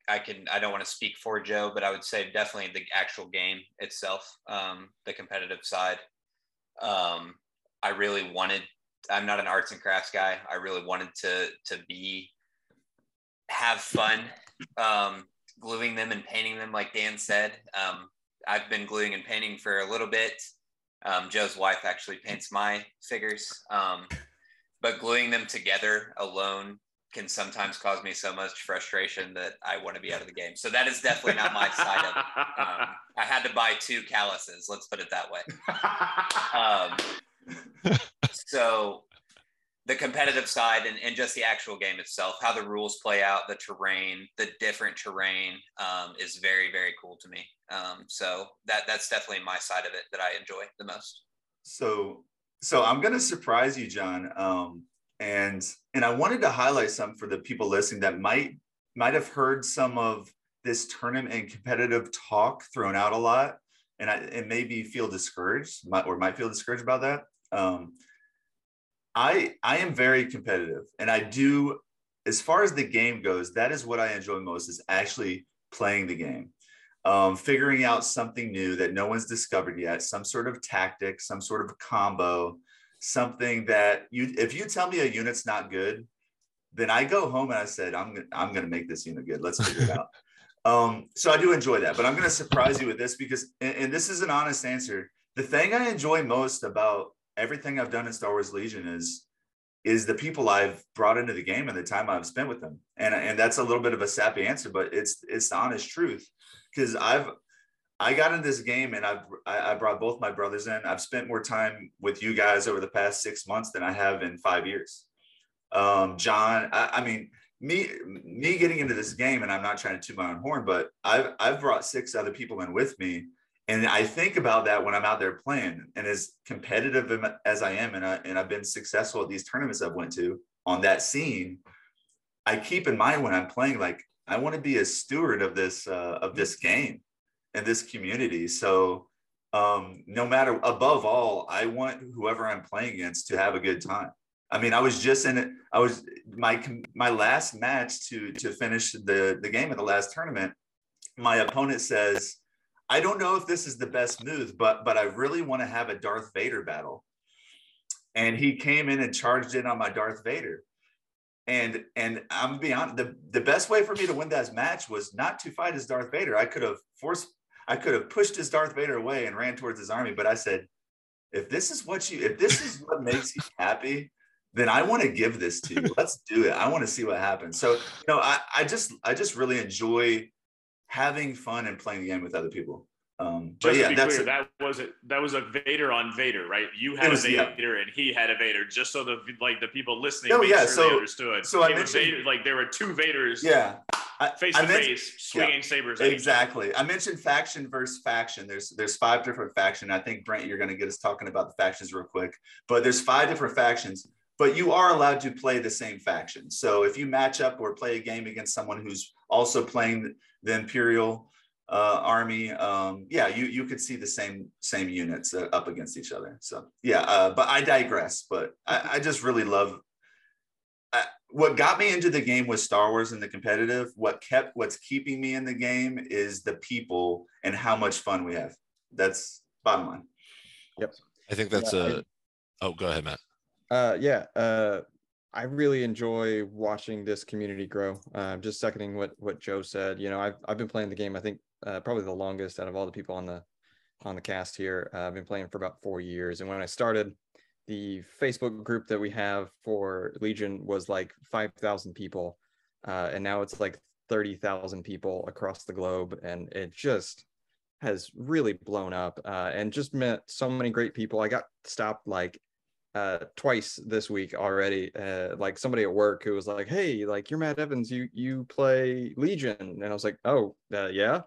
I can. I don't want to speak for Joe, but I would say definitely the actual game itself, um, the competitive side. Um, I really wanted. I'm not an arts and crafts guy. I really wanted to to be have fun um, gluing them and painting them, like Dan said. Um, I've been gluing and painting for a little bit. Um, Joe's wife actually paints my figures, um, but gluing them together alone can sometimes cause me so much frustration that I want to be out of the game. So that is definitely not my side of it. Um, I had to buy two calluses. Let's put it that way. Um, so the competitive side and, and just the actual game itself, how the rules play out, the terrain, the different terrain um, is very, very cool to me. Um, so that that's definitely my side of it that I enjoy the most. So, so I'm to surprise you, John. Um, and and I wanted to highlight some for the people listening that might might have heard some of this tournament and competitive talk thrown out a lot, and I and maybe feel discouraged, or might feel discouraged about that. Um, I I am very competitive, and I do. As far as the game goes, that is what I enjoy most is actually playing the game, um, figuring out something new that no one's discovered yet, some sort of tactic, some sort of combo, something that you. If you tell me a unit's not good, then I go home and I said I'm I'm going to make this unit good. Let's figure it out. Um, so I do enjoy that, but I'm going to surprise you with this because, and, and this is an honest answer. The thing I enjoy most about everything I've done in Star Wars Legion is is the people I've brought into the game and the time I've spent with them. And and that's a little bit of a sappy answer, but it's it's the honest truth. Because I've I got in this game and I've I brought both my brothers in. I've spent more time with you guys over the past six months than I have in five years. Um, John, I, I mean, me me getting into this game, and I'm not trying to toot my own horn, but I've I've brought six other people in with me and I think about that when I'm out there playing. And as competitive as I am, and, I, and I've been successful at these tournaments I've went to on that scene, I keep in mind when I'm playing, like I want to be a steward of this uh, of this game and this community. So um, no matter above all, I want whoever I'm playing against to have a good time. I mean, I was just in it. I was my my last match to to finish the the game of the last tournament. My opponent says I don't know if this is the best move, but but I really want to have a Darth Vader battle. And he came in and charged in on my Darth Vader. And and I'm beyond the the best way for me to win that match was not to fight as Darth Vader. I could have forced I could have pushed his Darth Vader away and ran towards his army, but I said, if this is what you if this is what makes you happy, then I want to give this to you. Let's do it. I want to see what happens. So, you know, I, I just I just really enjoy having fun and playing the game with other people. Um, but yeah, that's clear, that was it. That was a Vader on Vader, right? You had was, a Vader yeah. and he had a Vader. Just so the like the people listening, oh yeah, sure so understood. So I mentioned Vader, like there were two Vaders. Yeah, face to face, swinging yeah, sabers. Exactly. I mentioned faction versus faction. There's there's five different factions. I think Brent, you're going to get us talking about the factions real quick. But there's five different factions. But you are allowed to play the same faction. So if you match up or play a game against someone who's also playing the Imperial uh, Army, um, yeah, you you could see the same same units uh, up against each other. So yeah, uh, but I digress. But I, I just really love. Uh, what got me into the game was Star Wars and the competitive. What kept what's keeping me in the game is the people and how much fun we have. That's bottom line. Yep. I think that's yeah, a. oh, go ahead, Matt. Uh, yeah. Uh, I really enjoy watching this community grow. Uh, just seconding what what Joe said. You know, I've I've been playing the game. I think uh, probably the longest out of all the people on the on the cast here. Uh, I've been playing for about four years, and when I started, the Facebook group that we have for Legion was like five thousand people, uh, and now it's like thirty thousand people across the globe, and it just has really blown up uh, and just met so many great people. I got stopped like uh, twice this week already. Uh, like somebody at work who was like, "Hey, like you're Matt Evans, you you play Legion," and I was like, "Oh, uh, yeah."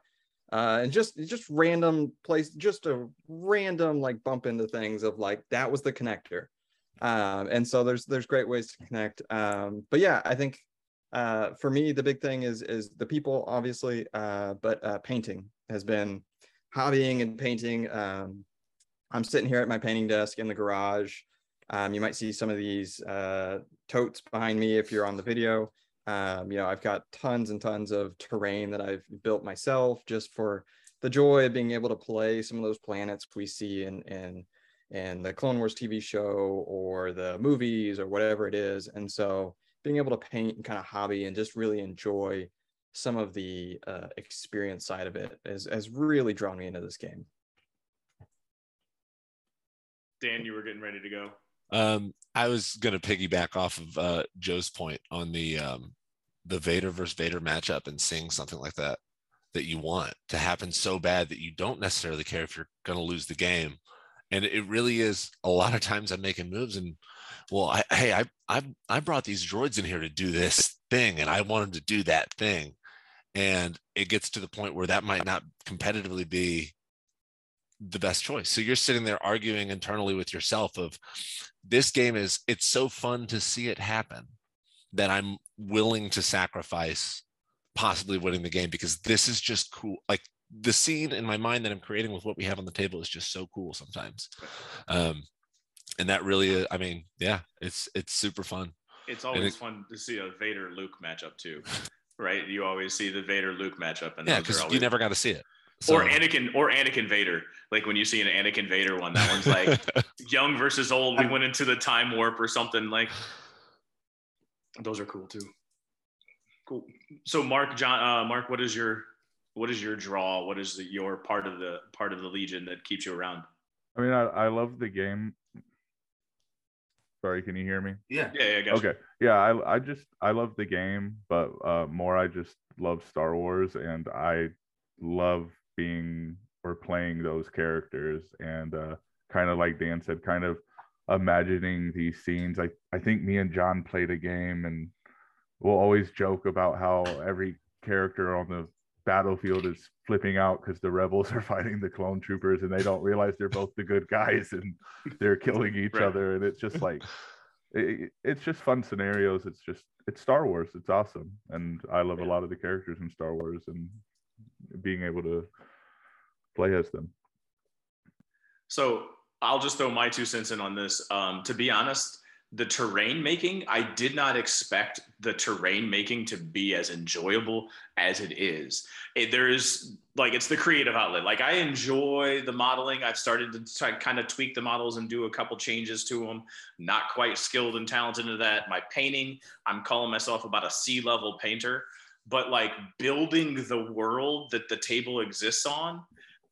Uh, and just just random place, just a random like bump into things of like that was the connector. Um, and so there's there's great ways to connect. Um, but yeah, I think uh, for me the big thing is is the people obviously, uh, but uh, painting has been hobbying and painting. Um, I'm sitting here at my painting desk in the garage. Um, you might see some of these uh, totes behind me if you're on the video. Um, you know, I've got tons and tons of terrain that I've built myself just for the joy of being able to play some of those planets we see in in in the Clone Wars TV show or the movies or whatever it is. And so being able to paint and kind of hobby and just really enjoy some of the uh, experience side of it has, has really drawn me into this game. Dan, you were getting ready to go. Um, I was gonna piggyback off of uh, Joe's point on the um, the Vader versus Vader matchup and seeing something like that that you want to happen so bad that you don't necessarily care if you're gonna lose the game. And it really is a lot of times I'm making moves and well, I, hey, I, I I brought these droids in here to do this thing, and I want them to do that thing, and it gets to the point where that might not competitively be the best choice. So you're sitting there arguing internally with yourself of this game is it's so fun to see it happen that I'm willing to sacrifice possibly winning the game because this is just cool. Like the scene in my mind that I'm creating with what we have on the table is just so cool sometimes. Um, and that really, I mean, yeah, it's it's super fun. It's always it, fun to see a Vader Luke matchup too, right? You always see the Vader Luke matchup, and yeah, because always... you never got to see it. So. Or Anakin or Anakin Vader. Like when you see an Anakin Vader one, that one's like young versus old. We went into the time warp or something. Like those are cool too. Cool. So Mark, John, uh, Mark, what is your what is your draw? What is the, your part of the part of the Legion that keeps you around? I mean, I, I love the game. Sorry, can you hear me? Yeah, yeah, yeah. Okay, yeah. I I just I love the game, but uh, more I just love Star Wars, and I love being or playing those characters and uh, kind of like Dan said, kind of imagining these scenes. I, I think me and John played a game and we'll always joke about how every character on the battlefield is flipping out because the rebels are fighting the clone troopers and they don't realize they're both the good guys and they're killing each right. other and it's just like it, it's just fun scenarios it's just it's star wars it's awesome and i love yeah. a lot of the characters in star wars and being able to play as them. So I'll just throw my two cents in on this. Um, to be honest, the terrain making, I did not expect the terrain making to be as enjoyable as it is. It, there is like it's the creative outlet. Like I enjoy the modeling. I've started to try, kind of tweak the models and do a couple changes to them. Not quite skilled and talented in that. My painting, I'm calling myself about a C level painter but like building the world that the table exists on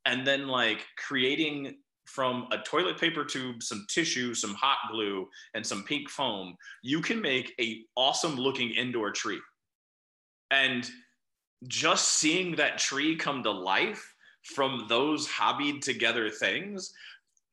and then like creating from a toilet paper tube some tissue some hot glue and some pink foam you can make a awesome looking indoor tree. And just seeing that tree come to life from those hobbied together things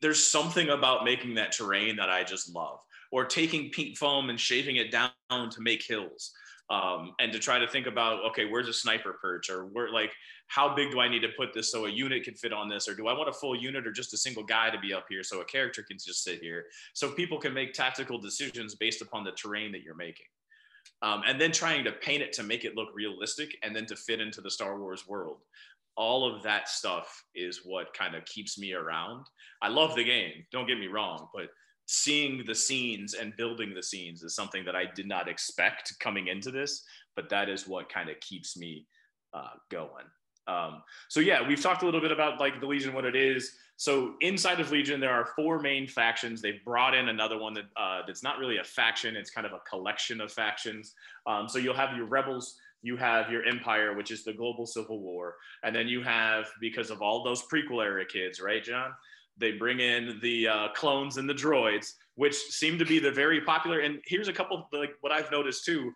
there's something about making that terrain that i just love or taking pink foam and shaving it down to make hills um, and to try to think about okay where's a sniper perch? Or where like how big do i need to put this so a unit can fit on this? Or do i want a full unit or just a single guy to be up here so a character can just sit here? So people can make tactical decisions based upon the terrain that you're making. Um, and then trying to paint it to make it look realistic and then to fit into the star wars world. All of that stuff is what kind of keeps me around. I love the game don't get me wrong but seeing the scenes and building the scenes is something that I did not expect coming into this, but that is what kind of keeps me uh, going. Um, so yeah, we've talked a little bit about like the Legion, what it is. So inside of Legion, there are four main factions. They've brought in another one that uh, that's not really a faction; it's kind of a collection of factions. Um, so you'll have your rebels, you have your empire, which is the global civil war, and then you have because of all those prequel era kids, right, John? They bring in the uh, clones and the droids, which seem to be the very popular. And here's a couple like what I've noticed too.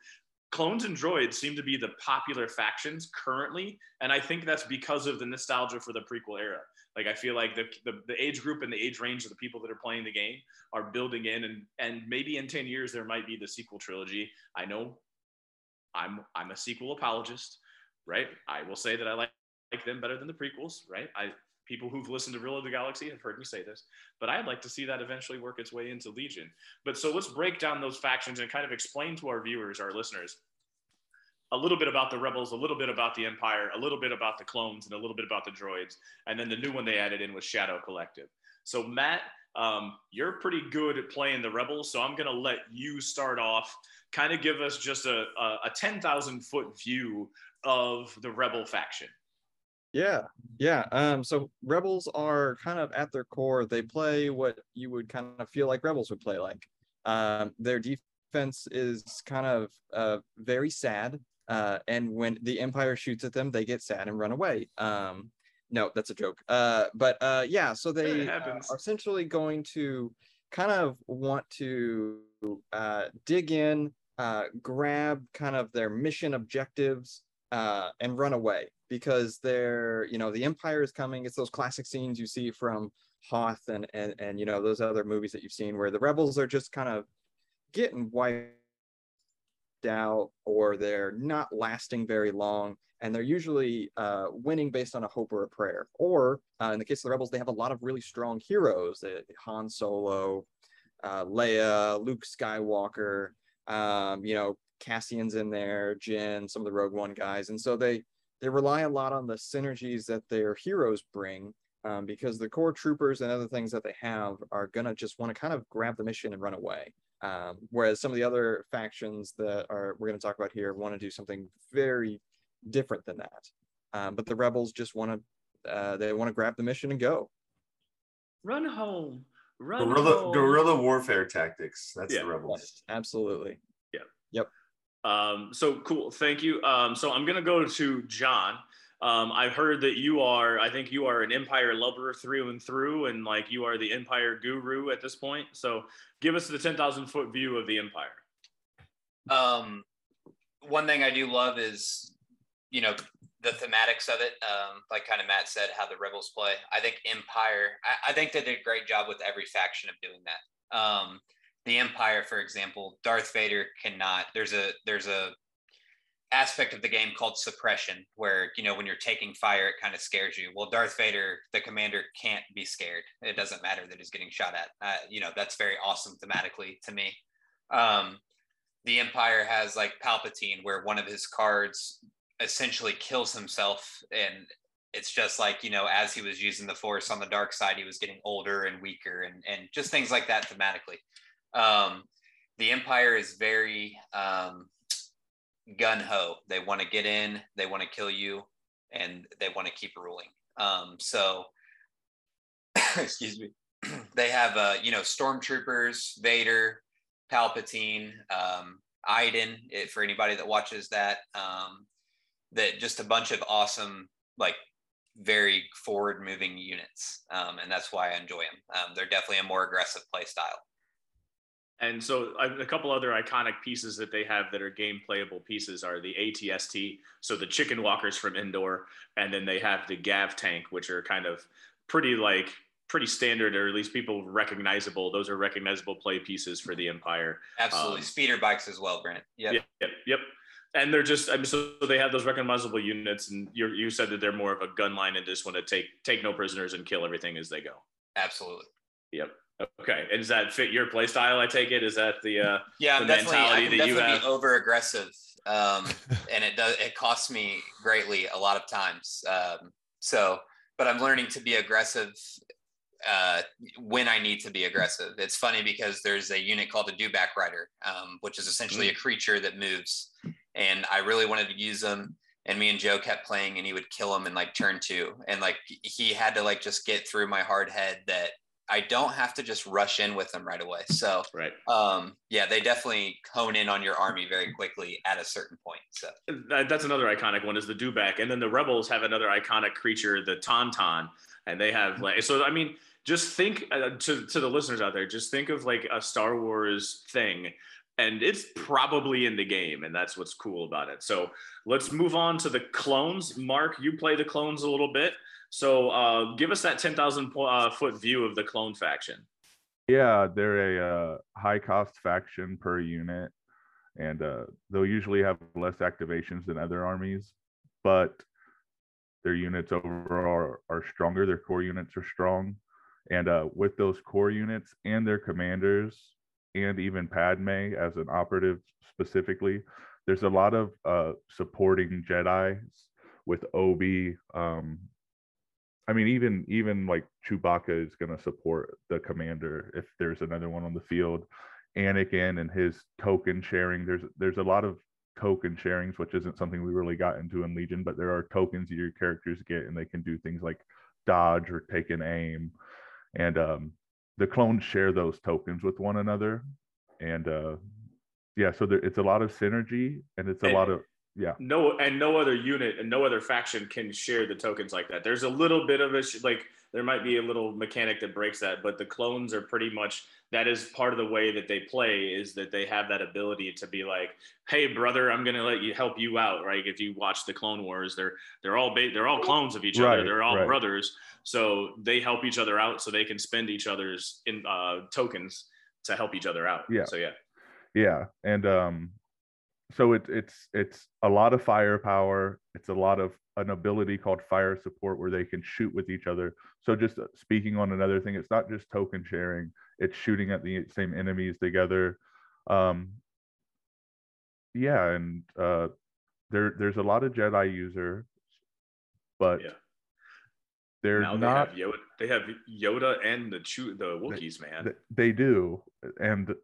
Clones and droids seem to be the popular factions currently, and I think that's because of the nostalgia for the prequel era. Like I feel like the, the, the age group and the age range of the people that are playing the game are building in, and and maybe in ten years there might be the sequel trilogy. I know I'm I'm a sequel apologist, right? I will say that I like like them better than the prequels, right? I people who've listened to Real of the Galaxy have heard me say this, but I'd like to see that eventually work its way into Legion. But so let's break down those factions and kind of explain to our viewers, our listeners, a little bit about the rebels, a little bit about the empire, a little bit about the clones, and a little bit about the droids. And then the new one they added in was Shadow Collective. So Matt, um, you're pretty good at playing the rebels, so I'm going to let you start off. Kind of give us just a, a, a 10,000 foot view of the rebel faction. Yeah, yeah. Um, so rebels are kind of at their core, they play what you would kind of feel like rebels would play like. Um, their defense is kind of uh, very sad. Uh, and when the Empire shoots at them, they get sad and run away. Um, no, that's a joke. Uh, but uh, yeah, so they uh, are essentially going to kind of want to uh, dig in, uh, grab kind of their mission objectives, uh, and run away because they're, you know, the Empire is coming. It's those classic scenes you see from Hoth and and and you know those other movies that you've seen where the rebels are just kind of getting wiped out or they're not lasting very long and they're usually uh, winning based on a hope or a prayer. Or uh, in the case of the rebels, they have a lot of really strong heroes: uh, Han Solo, uh, Leia, Luke Skywalker. Um, you know, Cassian's in there, Jyn, some of the Rogue One guys, and so they they rely a lot on the synergies that their heroes bring. Um, because the core troopers and other things that they have are gonna just want to kind of grab the mission and run away. Um, whereas some of the other factions that are we're going to talk about here want to do something very different than that. Um, but the rebels just want to uh, they want to grab the mission and go. Run home. Run guerrilla home. guerrilla warfare tactics. That's Yeah. the rebels. Absolutely. Um, so cool. Thank you. Um, so I'm going to go to John. Um, I've heard that you are, I think you are an Empire lover through and through, and like you are the Empire guru at this point. So give us the 10,000 foot view of the Empire. Um, one thing I do love is, you know, the thematics of it. Um, like kind of Matt said, how the rebels play. I think Empire. I, I think they did a great job with every faction of doing that. Um, the Empire, for example, Darth Vader cannot. There's a there's a aspect of the game called suppression where you know when you're taking fire it kind of scares you. Well darth vader the commander can't be scared. It doesn't matter that he's getting shot at. Uh, you know that's very awesome thematically to me. Um, the empire has like palpatine where one of his cards essentially kills himself and it's just like you know as he was using the force on the dark side he was getting older and weaker and and just things like that thematically um, the empire is very um, gun ho. They want to get in, they want to kill you, and they want to keep ruling. Um, so, excuse me, they have uh, you know stormtroopers, Vader, Palpatine, um, Iden. It, for anybody that watches that, um, that just a bunch of awesome like very forward moving units, um, and that's why I enjoy them. Um, they're definitely a more aggressive play style. And so a a couple other iconic pieces that they have that are game playable pieces are the ATST, so the chicken walkers from Endor, and then they have the Gav tank, which are kind of pretty like pretty standard or at least people recognizable. Those are recognizable play pieces for the Empire. Absolutely, Um, speeder bikes as well, Brent. Yep. Yep, yep, yep. And they're just, I mean, so they have those recognizable units, and you you said that they're more of a gun line and just want to take take no prisoners and kill everything as they go. absolutely. Yep. Okay. And does that fit your play style? I take it. Is that the uh, Yeah, the I'm definitely, I mentality can that you definitely have. be over aggressive, um, and it does it costs me greatly a lot of times. Um, so, but I'm learning to be aggressive uh, when I need to be aggressive. It's funny because there's a unit called the Dewback Rider, um, which is essentially a Mm. creature that moves, and I really wanted to use them. And me and Joe kept playing, and he would kill him in like turn two, and like he had to like just get through my hard head that I don't have to just rush in with them right away. So right? um, yeah, they definitely hone in on your army very quickly at a certain point. So That, that's another iconic one is the Dewback, and then the Rebels have another iconic creature, the Tauntaun, and they have like so. I mean, just think uh, to to the listeners out there, just think of like a Star Wars thing, and it's probably in the game, and that's what's cool about it. So let's move on to the clones. Mark, you play the clones a little bit, so uh, give us that ten thousand uh, foot view of the clone faction. Yeah, they're a uh, high cost faction per unit, and uh, they'll usually have less activations than other armies, but their units overall are, are stronger. Their core units are strong, and uh, with those core units and their commanders, and even Padme as an operative specifically, there's a lot of uh, supporting Jedi's with Obi, um, I mean, even even like Chewbacca is going to support the commander if there's another one on the field. Anakin and his token sharing. There's there's a lot of token sharings, which isn't something we really got into in Legion, but there are tokens that your characters get, and they can do things like dodge or take an aim. And um, the clones share those tokens with one another, and uh, yeah, so there, it's a lot of synergy, and it's a And- lot of yeah, no and no other unit and no other faction can share the tokens like that. There's a little bit of a sh- like there might be a little mechanic that breaks that but the clones are pretty much that is part of the way that they play is that they have that ability to be like hey brother i'm going to let you help you out right? If you watch the clone wars they're they're all ba- they're all clones of each other. They're all right. brothers. So they help each other out so they can spend each other's in uh tokens to help each other out. Yeah. so yeah. Yeah, and um, so it's it's it's a lot of firepower. It's a lot of an ability called fire support where they can shoot with each other. So just uh, speaking on another thing, it's not just token sharing; it's shooting at the same enemies together. Um, yeah, and uh, there there's a lot of Jedi user, but Yeah. they're now not. they have yoda they have yoda and the chew the wookiees man Th- they do and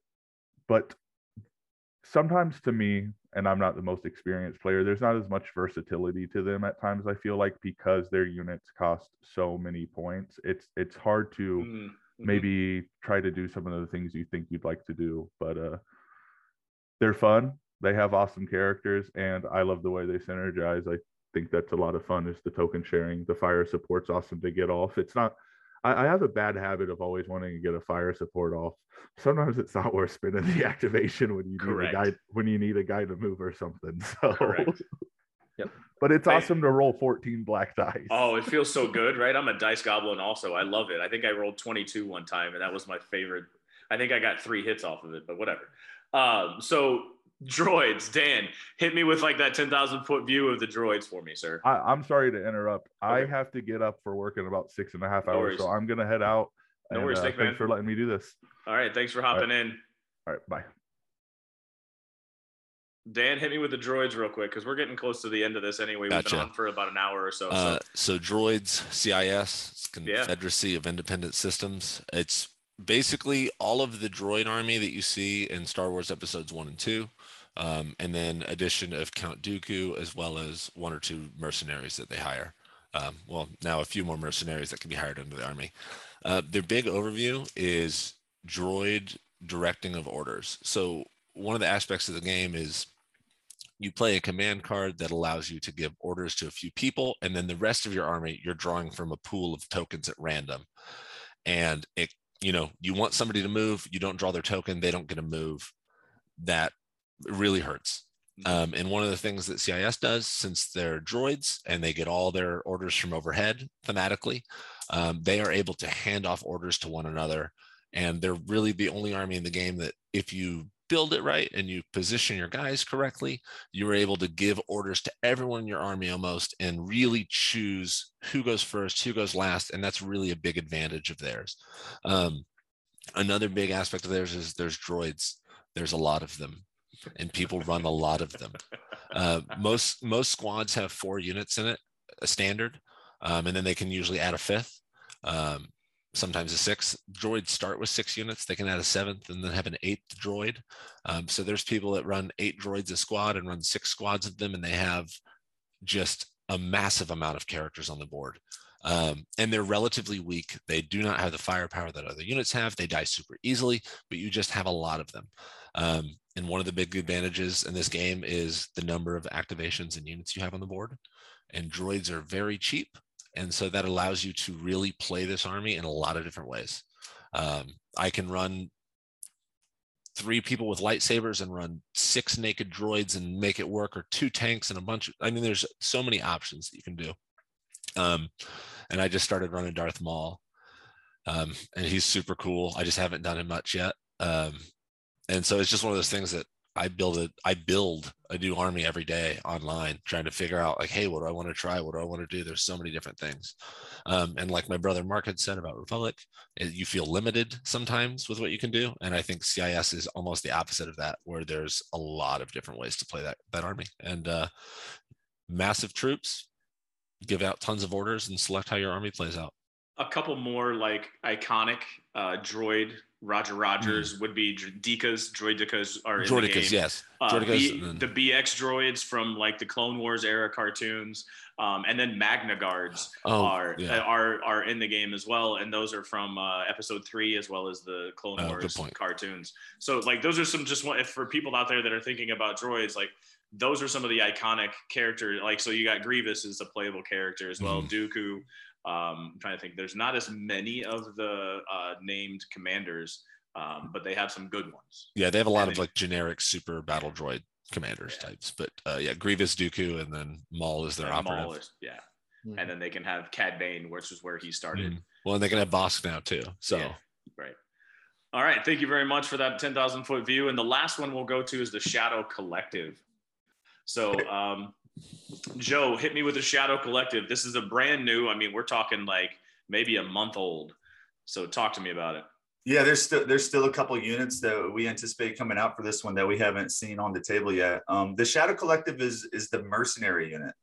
but sometimes to me and i'm not the most experienced player there's not as much versatility to them at times i feel like because their units cost so many points it's it's hard to Mm, mhm. maybe try to do some of the things you think you'd like to do but uh they're fun they have awesome characters and i love the way they synergize i think that's a lot of fun is the token sharing the fire support's awesome to get off it's not I, I have a bad habit of always wanting to get a fire support off sometimes it's not worth spending the activation when you need Correct. a guy when you need a guy to move or something so Correct. Yep. but it's awesome to roll 14 black dice Oh, it feels so good, right? I'm a dice goblin also. I love it. I think I rolled 22 one time, and that was my favorite. I think I got three hits off of it, but whatever. Um, so droids, Dan, hit me with like that 10,000 foot view of the droids for me, sir. I, I'm sorry to interrupt. I have to get up for work in about six and a half No hours, so. I'm gonna head out. No and, worries, uh, thanks, thanks man. for letting me do this. All right, thanks for hopping in. All right, bye. Dan, hit me with the droids real quick because we're getting close to the end of this anyway. We've Gotcha. been on for about an hour or so. Uh, so so droids, CIS, it's Yeah. Confederacy of Independent Systems. It's basically all of the droid army that you see in Star Wars episodes one and two. Um, and then addition of Count Dooku, as well as one or two mercenaries that they hire. Um, well, now a few more mercenaries that can be hired into the army. Uh, their big overview is droid directing of orders. So one of the aspects of the game is you play a command card that allows you to give orders to a few people and then the rest of your army you're drawing from a pool of tokens at random and it you know you want somebody to move you don't draw their token they don't get a move that really hurts. Um, and one of the things that cis does since they're droids and they get all their orders from overhead thematically um, they are able to hand off orders to one another. And they're really the only army in the game that if you build it right and you position your guys correctly you're able to give orders to everyone in your army almost and really choose who goes first, who goes last, and that's really a big advantage of theirs. Um, another big aspect of theirs is there's droids. There's a lot of them, and people run a lot of them. Uh, most most squads have four units in it, a standard, um, and then they can usually add a fifth. Um, sometimes a sixth. Droids start with six units. They can add a seventh and then have an eighth droid. Um, so there's people that run eight droids a squad and run six squads of them, and they have just a massive amount of characters on the board. Um, and they're relatively weak. They do not have the firepower that other units have. They die super easily, but you just have a lot of them. Um, and one of the big advantages in this game is the number of activations and units you have on the board. And droids are very cheap. And so that allows you to really play this army in a lot of different ways. Um, I can run three people with lightsabers and run six naked droids and make it work, or two tanks and a bunch. Of, I mean, there's so many options that you can do. Um, and I just started running Darth Maul, um, and he's super cool. I just haven't done him much yet. Um, and so it's just one of those things that I build it. I build a new army every day online, trying to figure out like, hey, what do I want to try? What do I want to do? There's so many different things. Um, and like my brother Mark had said about Republic, you feel limited sometimes with what you can do. And I think CIS is almost the opposite of that, where there's a lot of different ways to play that that army and uh, massive troops. give out tons of orders and select how your army plays out. A couple more like iconic uh, droid Roger Rogers would be Dekas. Droidekas are in the Droidekas, game. yes. Uh, Droidekas B- the BX droids from like the Clone Wars era cartoons, um, and then Magna Guards Oh, are yeah. are are in the game as well, and those are from uh, Episode Three as well as the Clone Oh, Wars cartoons. So like those are some just one if for people out there that are thinking about droids, like those are some of the iconic characters. Like so, you got Grievous is a playable character as well. Mhm. Dooku. Um, I'm trying to think. There's not as many of the uh, named commanders, um, but they have some good ones. Yeah, they have a lot And of then- like generic super battle droid commanders Yeah. types, but uh, yeah, Grievous, Dooku, and then Maul is their and operative. Maul is- yeah. Mhm. And then they can have Cad Bane, which is where he started. Mhm. Well, and they can have Bossk now too. So Yeah. Right. All right. Thank you very much for that 10,000 foot view. And the last one we'll go to is the Shadow Collective. So, um, Joe, hit me with the Shadow Collective. This is a brand new, I mean, we're talking like maybe a month old. So, talk to me about it. Yeah, there's still there's still a couple units that we anticipate coming out for this one that we haven't seen on the table yet. Um, the Shadow Collective is is the mercenary unit.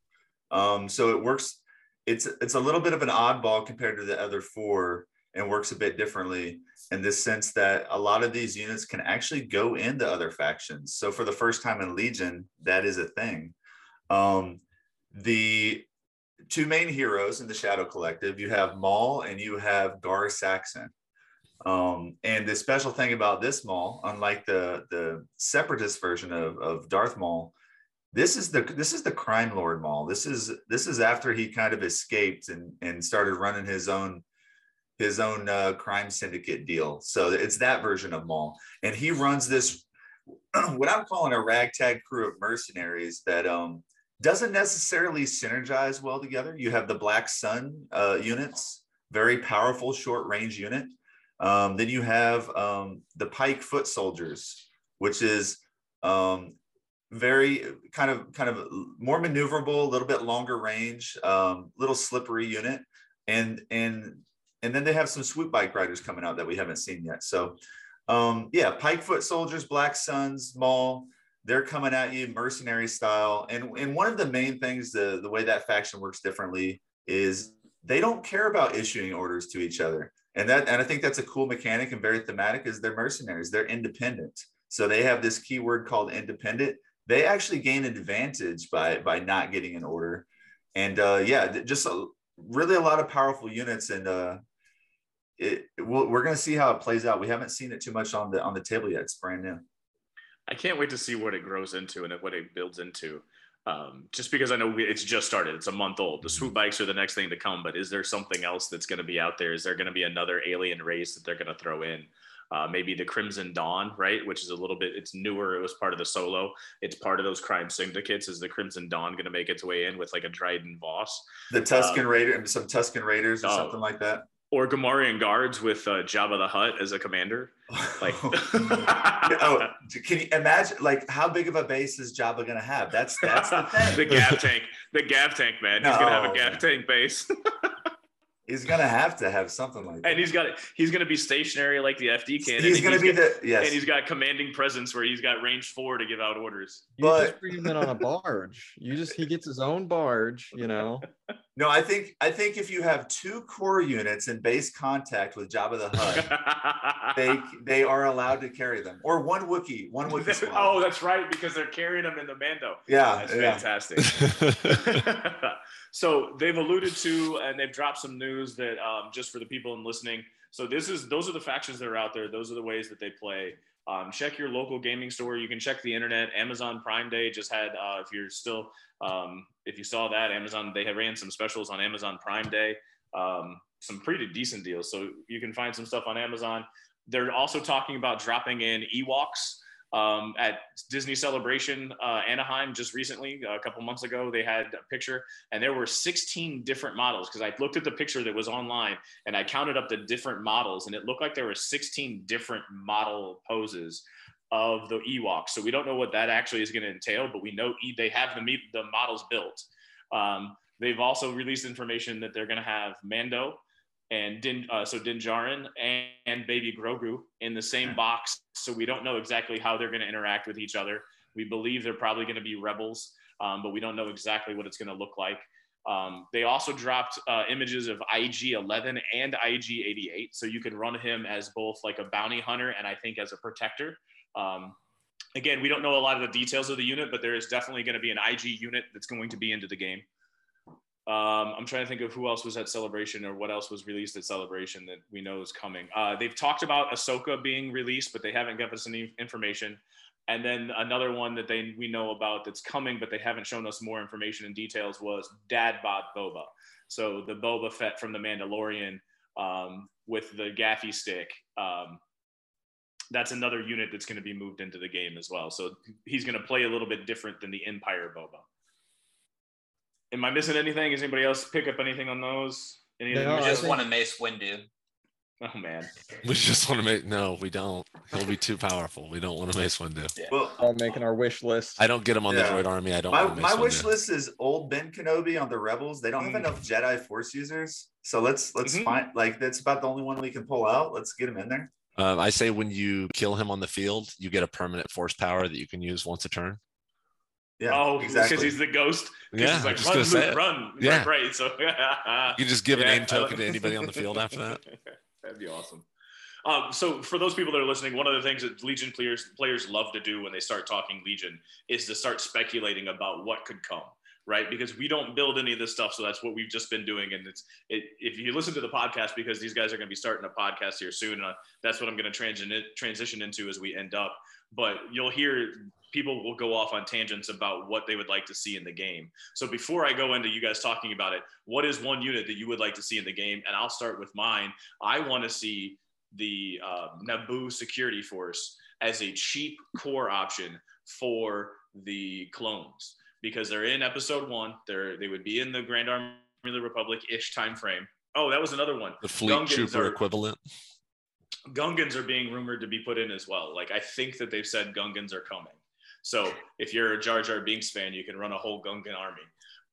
Um, so it works. It's it's a little bit of an oddball compared to the other four, and works a bit differently in this sense that a lot of these units can actually go into other factions. So for the first time in Legion, that is a thing. Um, the two main heroes in the Shadow Collective, you have Maul and you have Gar Saxon. Um, and the special thing about this Maul, unlike the the separatist version of, of Darth Maul, this is the this is the crime lord Maul. This is this is after he kind of escaped and and started running his own his own uh, crime syndicate deal. So it's that version of Maul, and he runs this what I'm calling a ragtag crew of mercenaries that um doesn't necessarily synergize well together. You have the Black Sun uh, units, very powerful short range unit. Um, then you have um, the Pike Foot Soldiers, which is um, very kind of kind of more maneuverable, a little bit longer range, um, little slippery unit, and and and then they have some swoop bike riders coming out that we haven't seen yet. So um, yeah, Pike Foot Soldiers, Black Suns, Maul, they're coming at you mercenary style. And and one of the main things the the way that faction works differently is they don't care about issuing orders to each other. And that and i think that's a cool mechanic and very thematic is they're mercenaries they're independent. So they have this keyword called independent. They actually gain advantage by by not getting an order. And uh yeah just a, really a lot of powerful units and uh it we'll, we're going to see how it plays out. We haven't seen it too much on the on the table yet. It's brand new I can't wait to see what it grows into and what it builds into. Um, just because I know we, it's just started, it's a month old. The swoop bikes are the next thing to come, but is there something else that's going to be out there? Is there going to be another alien race that they're going to throw in? Uh, maybe the Crimson Dawn, right? Which is a little bit, it's newer. It was part of the solo. It's part of those crime syndicates. Is the Crimson Dawn going to make its way in with like a Dryden Voss the Tusken raider and some Tusken raiders or oh. something like that or Gamorrean guards with uh, Jabba the Hutt as a commander? Like, oh can you imagine like how big of a base is jabba going to have that's that's the thing the Gav tank, the Gav tank, man. He's gonna have a Gav tank base. he's going to have to have something like that and he's got he's going to be stationary like the FD cannon. he's and going to be got- the yes and he's got commanding presence where he's got range four to give out orders. You But- just bring him in on a barge. You just he gets his own barge, you know. No, I think I think if you have two core units in base contact with Jabba the Hutt, they they are allowed to carry them, or one Wookiee, one Wookiee squad. oh, that's right, because they're carrying them in the Mando. yeah, That's yeah. fantastic. So they've alluded to and they've dropped some news that um, just for the people in listening. So this is those are the factions that are out there. Those are the ways that they play. Um, check your local gaming store. You can check the internet. Amazon Prime Day just had. Uh, if you're still, um, if you saw that, Amazon they had ran some specials on Amazon Prime Day. Um, some pretty decent deals. So you can find some stuff on Amazon. They're also talking about dropping in Ewoks um, at Disney Celebration uh, Anaheim just recently, a couple months ago. They had a picture, and there were 16 different models. Because I looked at the picture that was online, and I counted up the different models, and it looked like there were 16 different model poses of the Ewoks. So we don't know what that actually is going to entail, but we know they have the the models built. Um, they've also released information that they're going to have Mando and Din, uh, so Din Djarin and, and Baby Grogu in the same box. So we don't know exactly how they're going to interact with each other. We believe they're probably going to be rebels, um, but we don't know exactly what it's going to look like. Um, they also dropped uh, images of IG 11 and IG 88, so you can run him as both like a bounty hunter and I think as a protector. Um, again, we don't know a lot of the details of the unit, but there is definitely going to be an IG unit that's going to be into the game. Um, I'm trying to think of who else was at Celebration or what else was released at Celebration that we know is coming. Uh, they've talked about Ahsoka being released, but they haven't given us any information. And then another one that they we know about that's coming, but they haven't shown us more information and details was Dad Bod Boba. So the Boba Fett from the Mandalorian um, with the gaffi stick. Um, that's another unit that's going to be moved into the game as well. So he's going to play a little bit different than the Empire Boba. Am I missing anything? Is anybody else pick up anything on those? Any No, We I just think- want a Mace Windu. Oh man, We just want to make no, we don't. He'll be too powerful. We don't want to Mace Windu. Well, All making our wish list. I don't get him on Yeah. the droid army. I don't. my, want Mace my wish list is old Ben Kenobi on the Rebels. They don't have Mm. enough Jedi Force users, so let's let's Mhm. find like that's about the only one we can pull out. Let's get him in there. Um, I say when you kill him on the field, you get a permanent force power that you can use once a turn. Yeah, oh, exactly. because he's the ghost. Yeah, he's like just run, gonna say Luke, it. run. Yeah. right. right. So You just give Yeah, a I name token to anybody on the field after that. That'd be awesome. Um, so for those people that are listening, one of the things that Legion players players love to do when they start talking Legion is to start speculating about what could come, right? Because we don't build any of this stuff, so that's what we've just been doing. And it's it, if you listen to the podcast, because these guys are going to be starting a podcast here soon, and uh, that's what I'm going to transition transition into as we end up. But you'll hear people will go off on tangents about what they would like to see in the game. So before I go into you guys talking about it, what is one unit that you would like to see in the game? And I'll start with mine. I want to see the uh, Naboo security force as a cheap core option for the clones because they're in episode one. They're they would be in the Grand Army of the Republic ish time frame. Oh, that was another one. The fleet Gungans trooper are- equivalent. Gungans are being rumored to be put in as well. Like I think that they've said Gungans are coming. So if you're a Jar Jar Binks fan, you can run a whole Gungan army.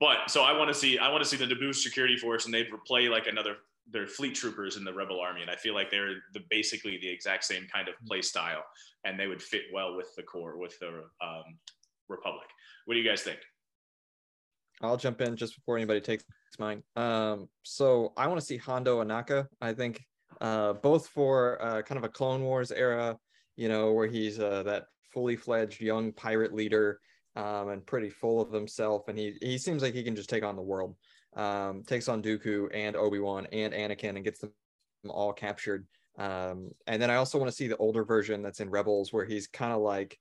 But so I want to see I want to see the Naboo security force, and they'd play like another they're fleet troopers in the Rebel army, and I feel like they're the basically the exact same kind of play style, and they would fit well with the core with the um, Republic. What do you guys think? I'll jump in just before anybody takes mine. Um, so I want to see Hondo Ohnaka. I think uh, both for uh, kind of a Clone Wars era, you know, where he's uh, that fully fledged young pirate leader um, and pretty full of himself, and he he seems like he can just take on the world. Um, takes on Dooku and Obi Wan and Anakin and gets them all captured. Um, and then I also want to see the older version that's in Rebels, where he's kind of like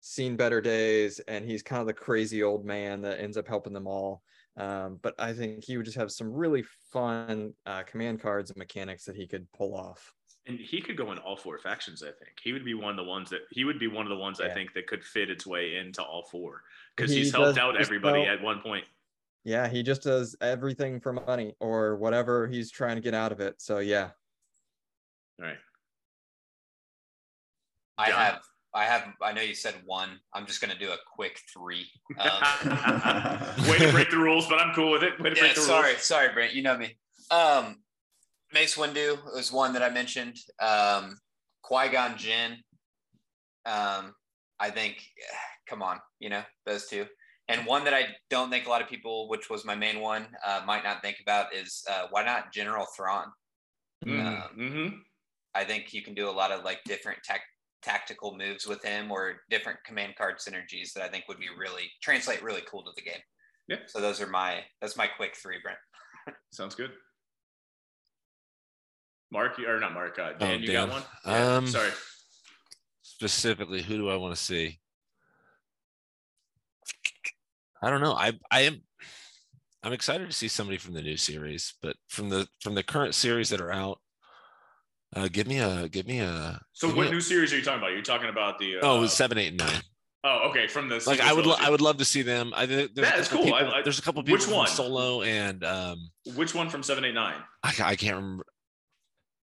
seen better days and he's kind of the crazy old man that ends up helping them all um, but i think he would just have some really fun uh, command cards and mechanics that he could pull off And he could go in all four factions. I think he would be one of the ones that he would be one of the ones I think that could fit its way into all four because He he's helped out everybody well- at one point. yeah he just does everything for money or whatever he's trying to get out of it so yeah All right. I John? have, I have, I know you said one. I'm just gonna do a quick three. Um, Way to break the rules, but I'm cool with it. Way to yeah, break the sorry, rules. sorry, Brent. You know me. Um, Mace Windu was one that I mentioned. Um, Qui Gon Jinn. Um, I think, come on, you know those two. And one that I don't think a lot of people, which was my main one, uh, might not think about is uh, why not General Thrawn. Mm, mhm. I think you can do a lot of like different tech tactical moves with him or different command card synergies that I think would be really translate really cool to the game. Yeah. So those are my that's my quick three, Brent. Sounds good. Mark, you- or not Mark? Uh, Oh, Dan, you Dan. got one? Yeah, Um, sorry. Specifically, who do I want to see? I don't know. I I am I'm excited to see somebody from the new series, but from the from the current series that are out, uh, give me a give me a. So what a- new series are you talking about? You're talking about the. Uh, oh, seven, eight, and nine. Oh, okay. From the. Like I would, lo- I would love to see them. I think there's, Yeah, a it's couple cool. People- I- there's a couple people which one? Solo and um, Which one from seven, eight, nine? I, I can't remember.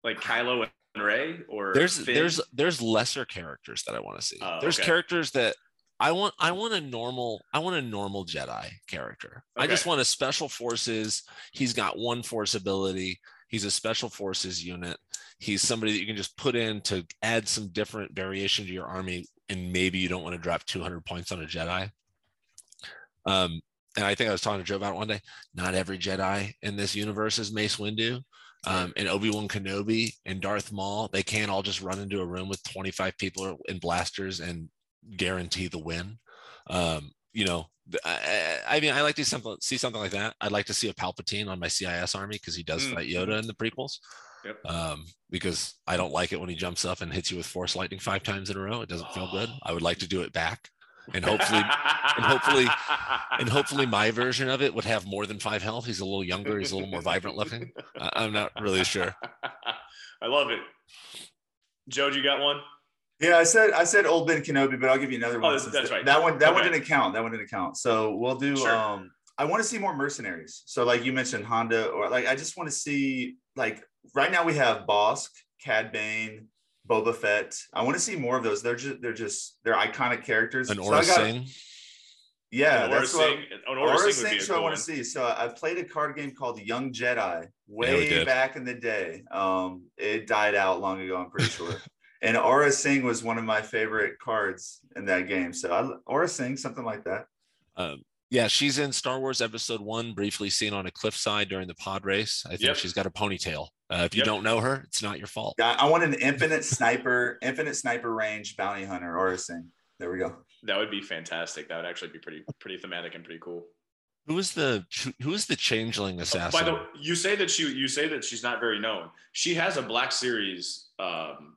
Like Kylo and Rey, or There's Finn? there's there's lesser characters that I want to see. Oh, there's okay. characters that I want. I want a normal. I want a normal Jedi character. I just want a special forces. He's got one force ability. He's a special forces unit. He's somebody that you can just put in to add some different variation to your army, and maybe you don't want to drop 200 points on a Jedi. Um, and I think I was talking to Joe about it one day. Not every Jedi in this universe is Mace Windu. Um, and Obi Wan Kenobi and Darth Maul, they can't all just run into a room with 25 people in blasters and guarantee the win. Um, you know, I, I, mean, I like to see something, see something like that. I'd like to see a Palpatine on my CIS army because he does mm. fight Yoda in the prequels. Yep. Um, because I don't like it when he jumps up and hits you with force lightning five times in a row. It doesn't feel good. I would like to do it back and hopefully and hopefully and hopefully my version of it would have more than five health he's a little younger he's a little more vibrant looking i'm not really sure i love it joe do you got one yeah i said i said old ben kenobi but i'll give you another one oh, that's right that one that okay. one didn't count that one didn't count so we'll do sure. um i want to see more mercenaries so like you mentioned Hondo or like i just want to see like right now we have Bossk cad bane Boba Fett. I want to see more of those. They're just they're just they're iconic characters. An Aurra so Sing. Yeah, An that's what an Aurra, Aurra Sing. Sing cool I want to see. So I played a card game called Young Jedi way yeah, back in the day. Um, it died out long ago. I'm pretty sure. and Aurra Sing was one of my favorite cards in that game. So I, Aurra Sing, something like that. Um, yeah, she's in Star Wars Episode One, briefly seen on a cliffside during the pod race. I think yep. she's got a ponytail. Uh, if you yep. don't know her, it's not your fault. Yeah, I want an infinite sniper, infinite sniper range bounty hunter Aurra a sing. There we go. That would be fantastic. That would actually be pretty, pretty thematic and pretty cool. Who is the who is the changeling assassin? By the way, you say that she you say that she's not very known. She has a Black Series um,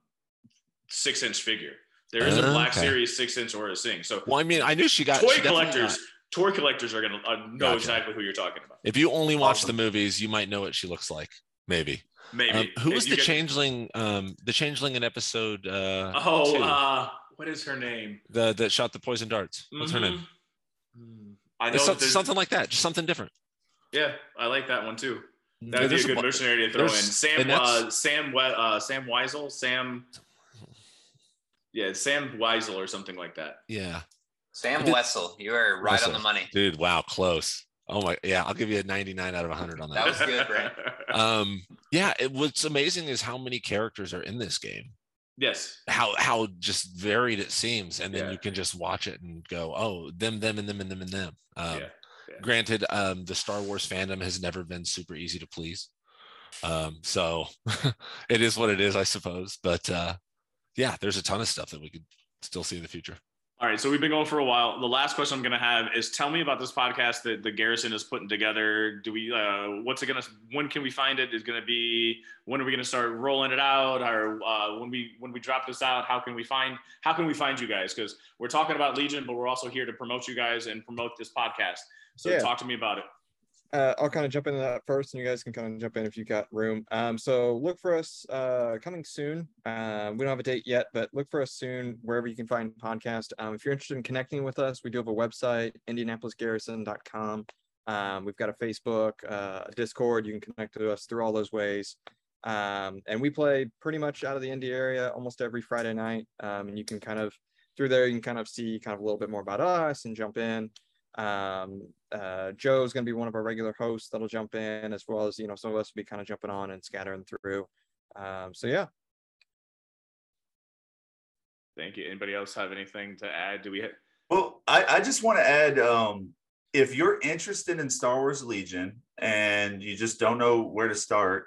six inch figure. There is a Black okay. Series six inch Aurra Sing. So well, I mean, I knew she got toy she collectors toy collectors are going to uh, know gotcha. exactly who you're talking about. If you only watch awesome. the movies, you might know what she looks like. Maybe. Maybe. Um, who was the get... changeling? Um, the changeling in episode. Uh, oh, two? uh, what is her name? The that shot the poison darts. What's mm-hmm. her name? Mm-hmm. I know so, something like that. Just something different. Yeah, I like that one too. Mm, that would yeah, be a good a, mercenary to throw in. Sam, uh, Sam, uh, Sam Weisel, Sam. Yeah, Sam Weisel or something like that. Yeah, Sam did, Wessel, you are right Wessel. on the money. Dude, wow, close. Oh my, yeah, I'll give you a 99 out of 100 on that. That was good, right? um, yeah, it, what's amazing is how many characters are in this game. Yes. How how just varied it seems, and then yeah. you can just watch it and go, oh, them, them, and them, and them, and them. Um, yeah. yeah. Granted, um, the Star Wars fandom has never been super easy to please, um, so it is what it is, I suppose. But uh, yeah, there's a ton of stuff that we could still see in the future. All right, so we've been going for a while. The last question I'm going to have is: Tell me about this podcast that the Garrison is putting together. Do we? Uh, what's it going to? When can we find it? Is going to be? When are we going to start rolling it out? Or uh, when we when we drop this out? How can we find? How can we find you guys? Because we're talking about Legion, but we're also here to promote you guys and promote this podcast. So yeah. talk to me about it uh, I'll kind of jump into that first, and you guys can kind of jump in if you got room. Um, so look for us uh, coming soon. Uh, we don't have a date yet, but look for us soon wherever you can find podcast. Um, if you're interested in connecting with us, we do have a website, IndianapolisGarrison.com. Um, we've got a Facebook, uh, Discord. You can connect to us through all those ways. Um, and we play pretty much out of the Indy area almost every Friday night. Um, and you can kind of through there, you can kind of see kind of a little bit more about us and jump in. Um, uh, Joe's going to be one of our regular hosts that'll jump in, as well as you know some of us will be kind of jumping on and scattering through. Um, so yeah. Thank you. Anybody else have anything to add? Do we? Have- well, I, I just want to add. Um, if you're interested in Star Wars Legion and you just don't know where to start,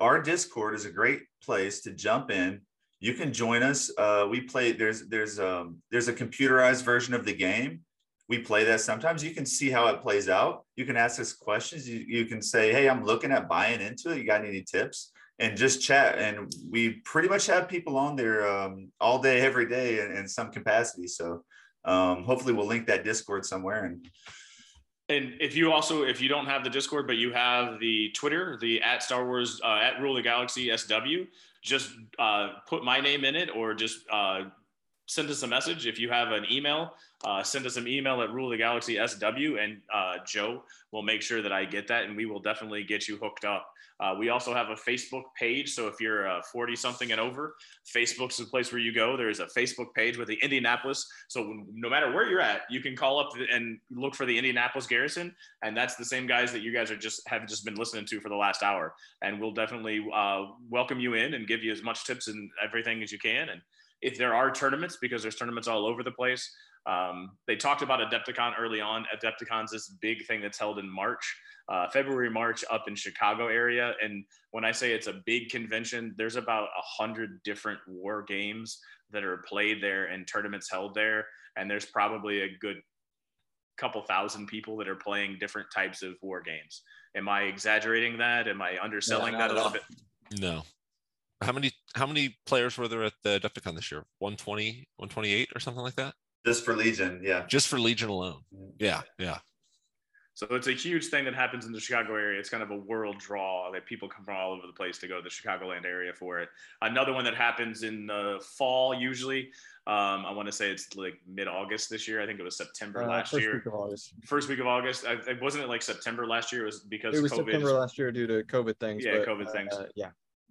our Discord is a great place to jump in. You can join us. Uh, we play. There's there's um, there's a computerized version of the game we play that sometimes. You can see how it plays out. You can ask us questions. You, you can say hey i'm looking at buying into it. You got any tips? And just chat. And we pretty much have people on there um, all day every day in, in some capacity. So um, hopefully we'll link that discord somewhere and and if you also if you don't have the discord but you have the twitter the at star wars uh, at rule the galaxy sw just uh, put my name in it or just uh, send us a message. If you have an email uh, send us an email at rule the galaxy sw and uh, joe will make sure that i get that and we will definitely get you hooked up. Uh, we also have a facebook page so if you're 40 something and over facebook's the place where you go. There's a facebook page with the indianapolis so no matter where you're at you can call up and look for the indianapolis garrison and that's the same guys that you guys are just have just been listening to for the last hour. And we'll definitely uh, welcome you in and give you as much tips and everything as you can. And if there are tournaments, because there's tournaments all over the place. Um, they talked about Adepticon early on. Adepticon's this big thing that's held in March, uh, February, March, up in Chicago area. And when I say it's a big convention, there's about a hundred different war games that are played there and tournaments held there. And there's probably a good couple thousand people that are playing different types of war games. Am I exaggerating that? Am I underselling No, that a little bit? No. How many how many players were there at the Adepticon this year? 120, 128 or something like that? Just for Legion, yeah. Just for Legion alone. Yeah, yeah. So it's a huge thing that happens in the Chicago area. It's kind of a world draw that people come from all over the place to go to the Chicagoland area for it. Another one that happens in the fall usually. Um, I want to say it's like mid-August this year. I think it was September Uh, last first year. week of August. First week of August. I, it wasn't it like September last year. It was because It was COVID. September last year due to COVID things. Yeah, but, COVID things. uh, yeah.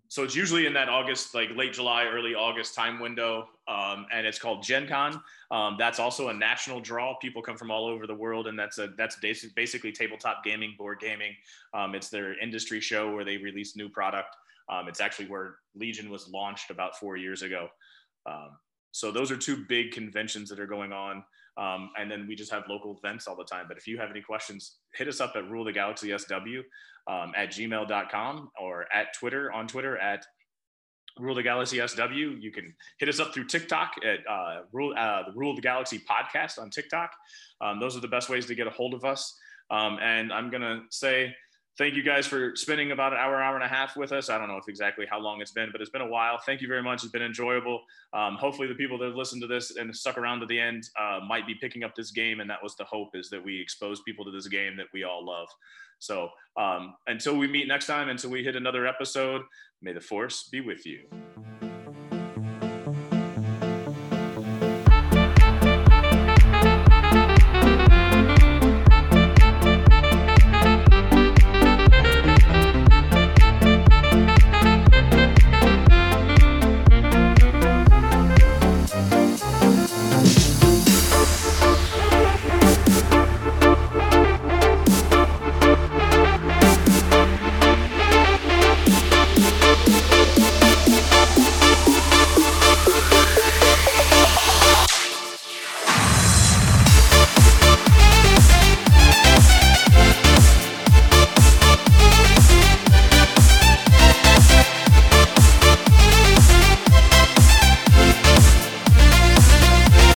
So it's usually in that August, like late July, early August time window, um, and it's called Gen Con. Um, that's also a national draw. People come from all over the world, and that's a that's basically tabletop gaming, board gaming. Um, it's their industry show where they release new product. Um, it's actually where Legion was launched about four years ago. Um, so those are two big conventions that are going on. Um, and then we just have local events all the time. But if you have any questions, hit us up at Rule the Galaxy SW um, at gmail.com or at Twitter on Twitter at Rule the Galaxy SW. You can hit us up through TikTok at uh, Rule uh, the Rule the Galaxy podcast on TikTok. Um, those are the best ways to get a hold of us. Um, and I'm gonna say thank you guys for spending about an hour, hour and a half with us. I don't know if exactly how long it's been, but it's been a while. Thank you very much. It's been enjoyable. Um, hopefully, the people that have listened to this and stuck around to the end uh, might be picking up this game, and that was the hope is that we expose people to this game that we all love. So um, until we meet next time, until we hit another episode, may the force be with you.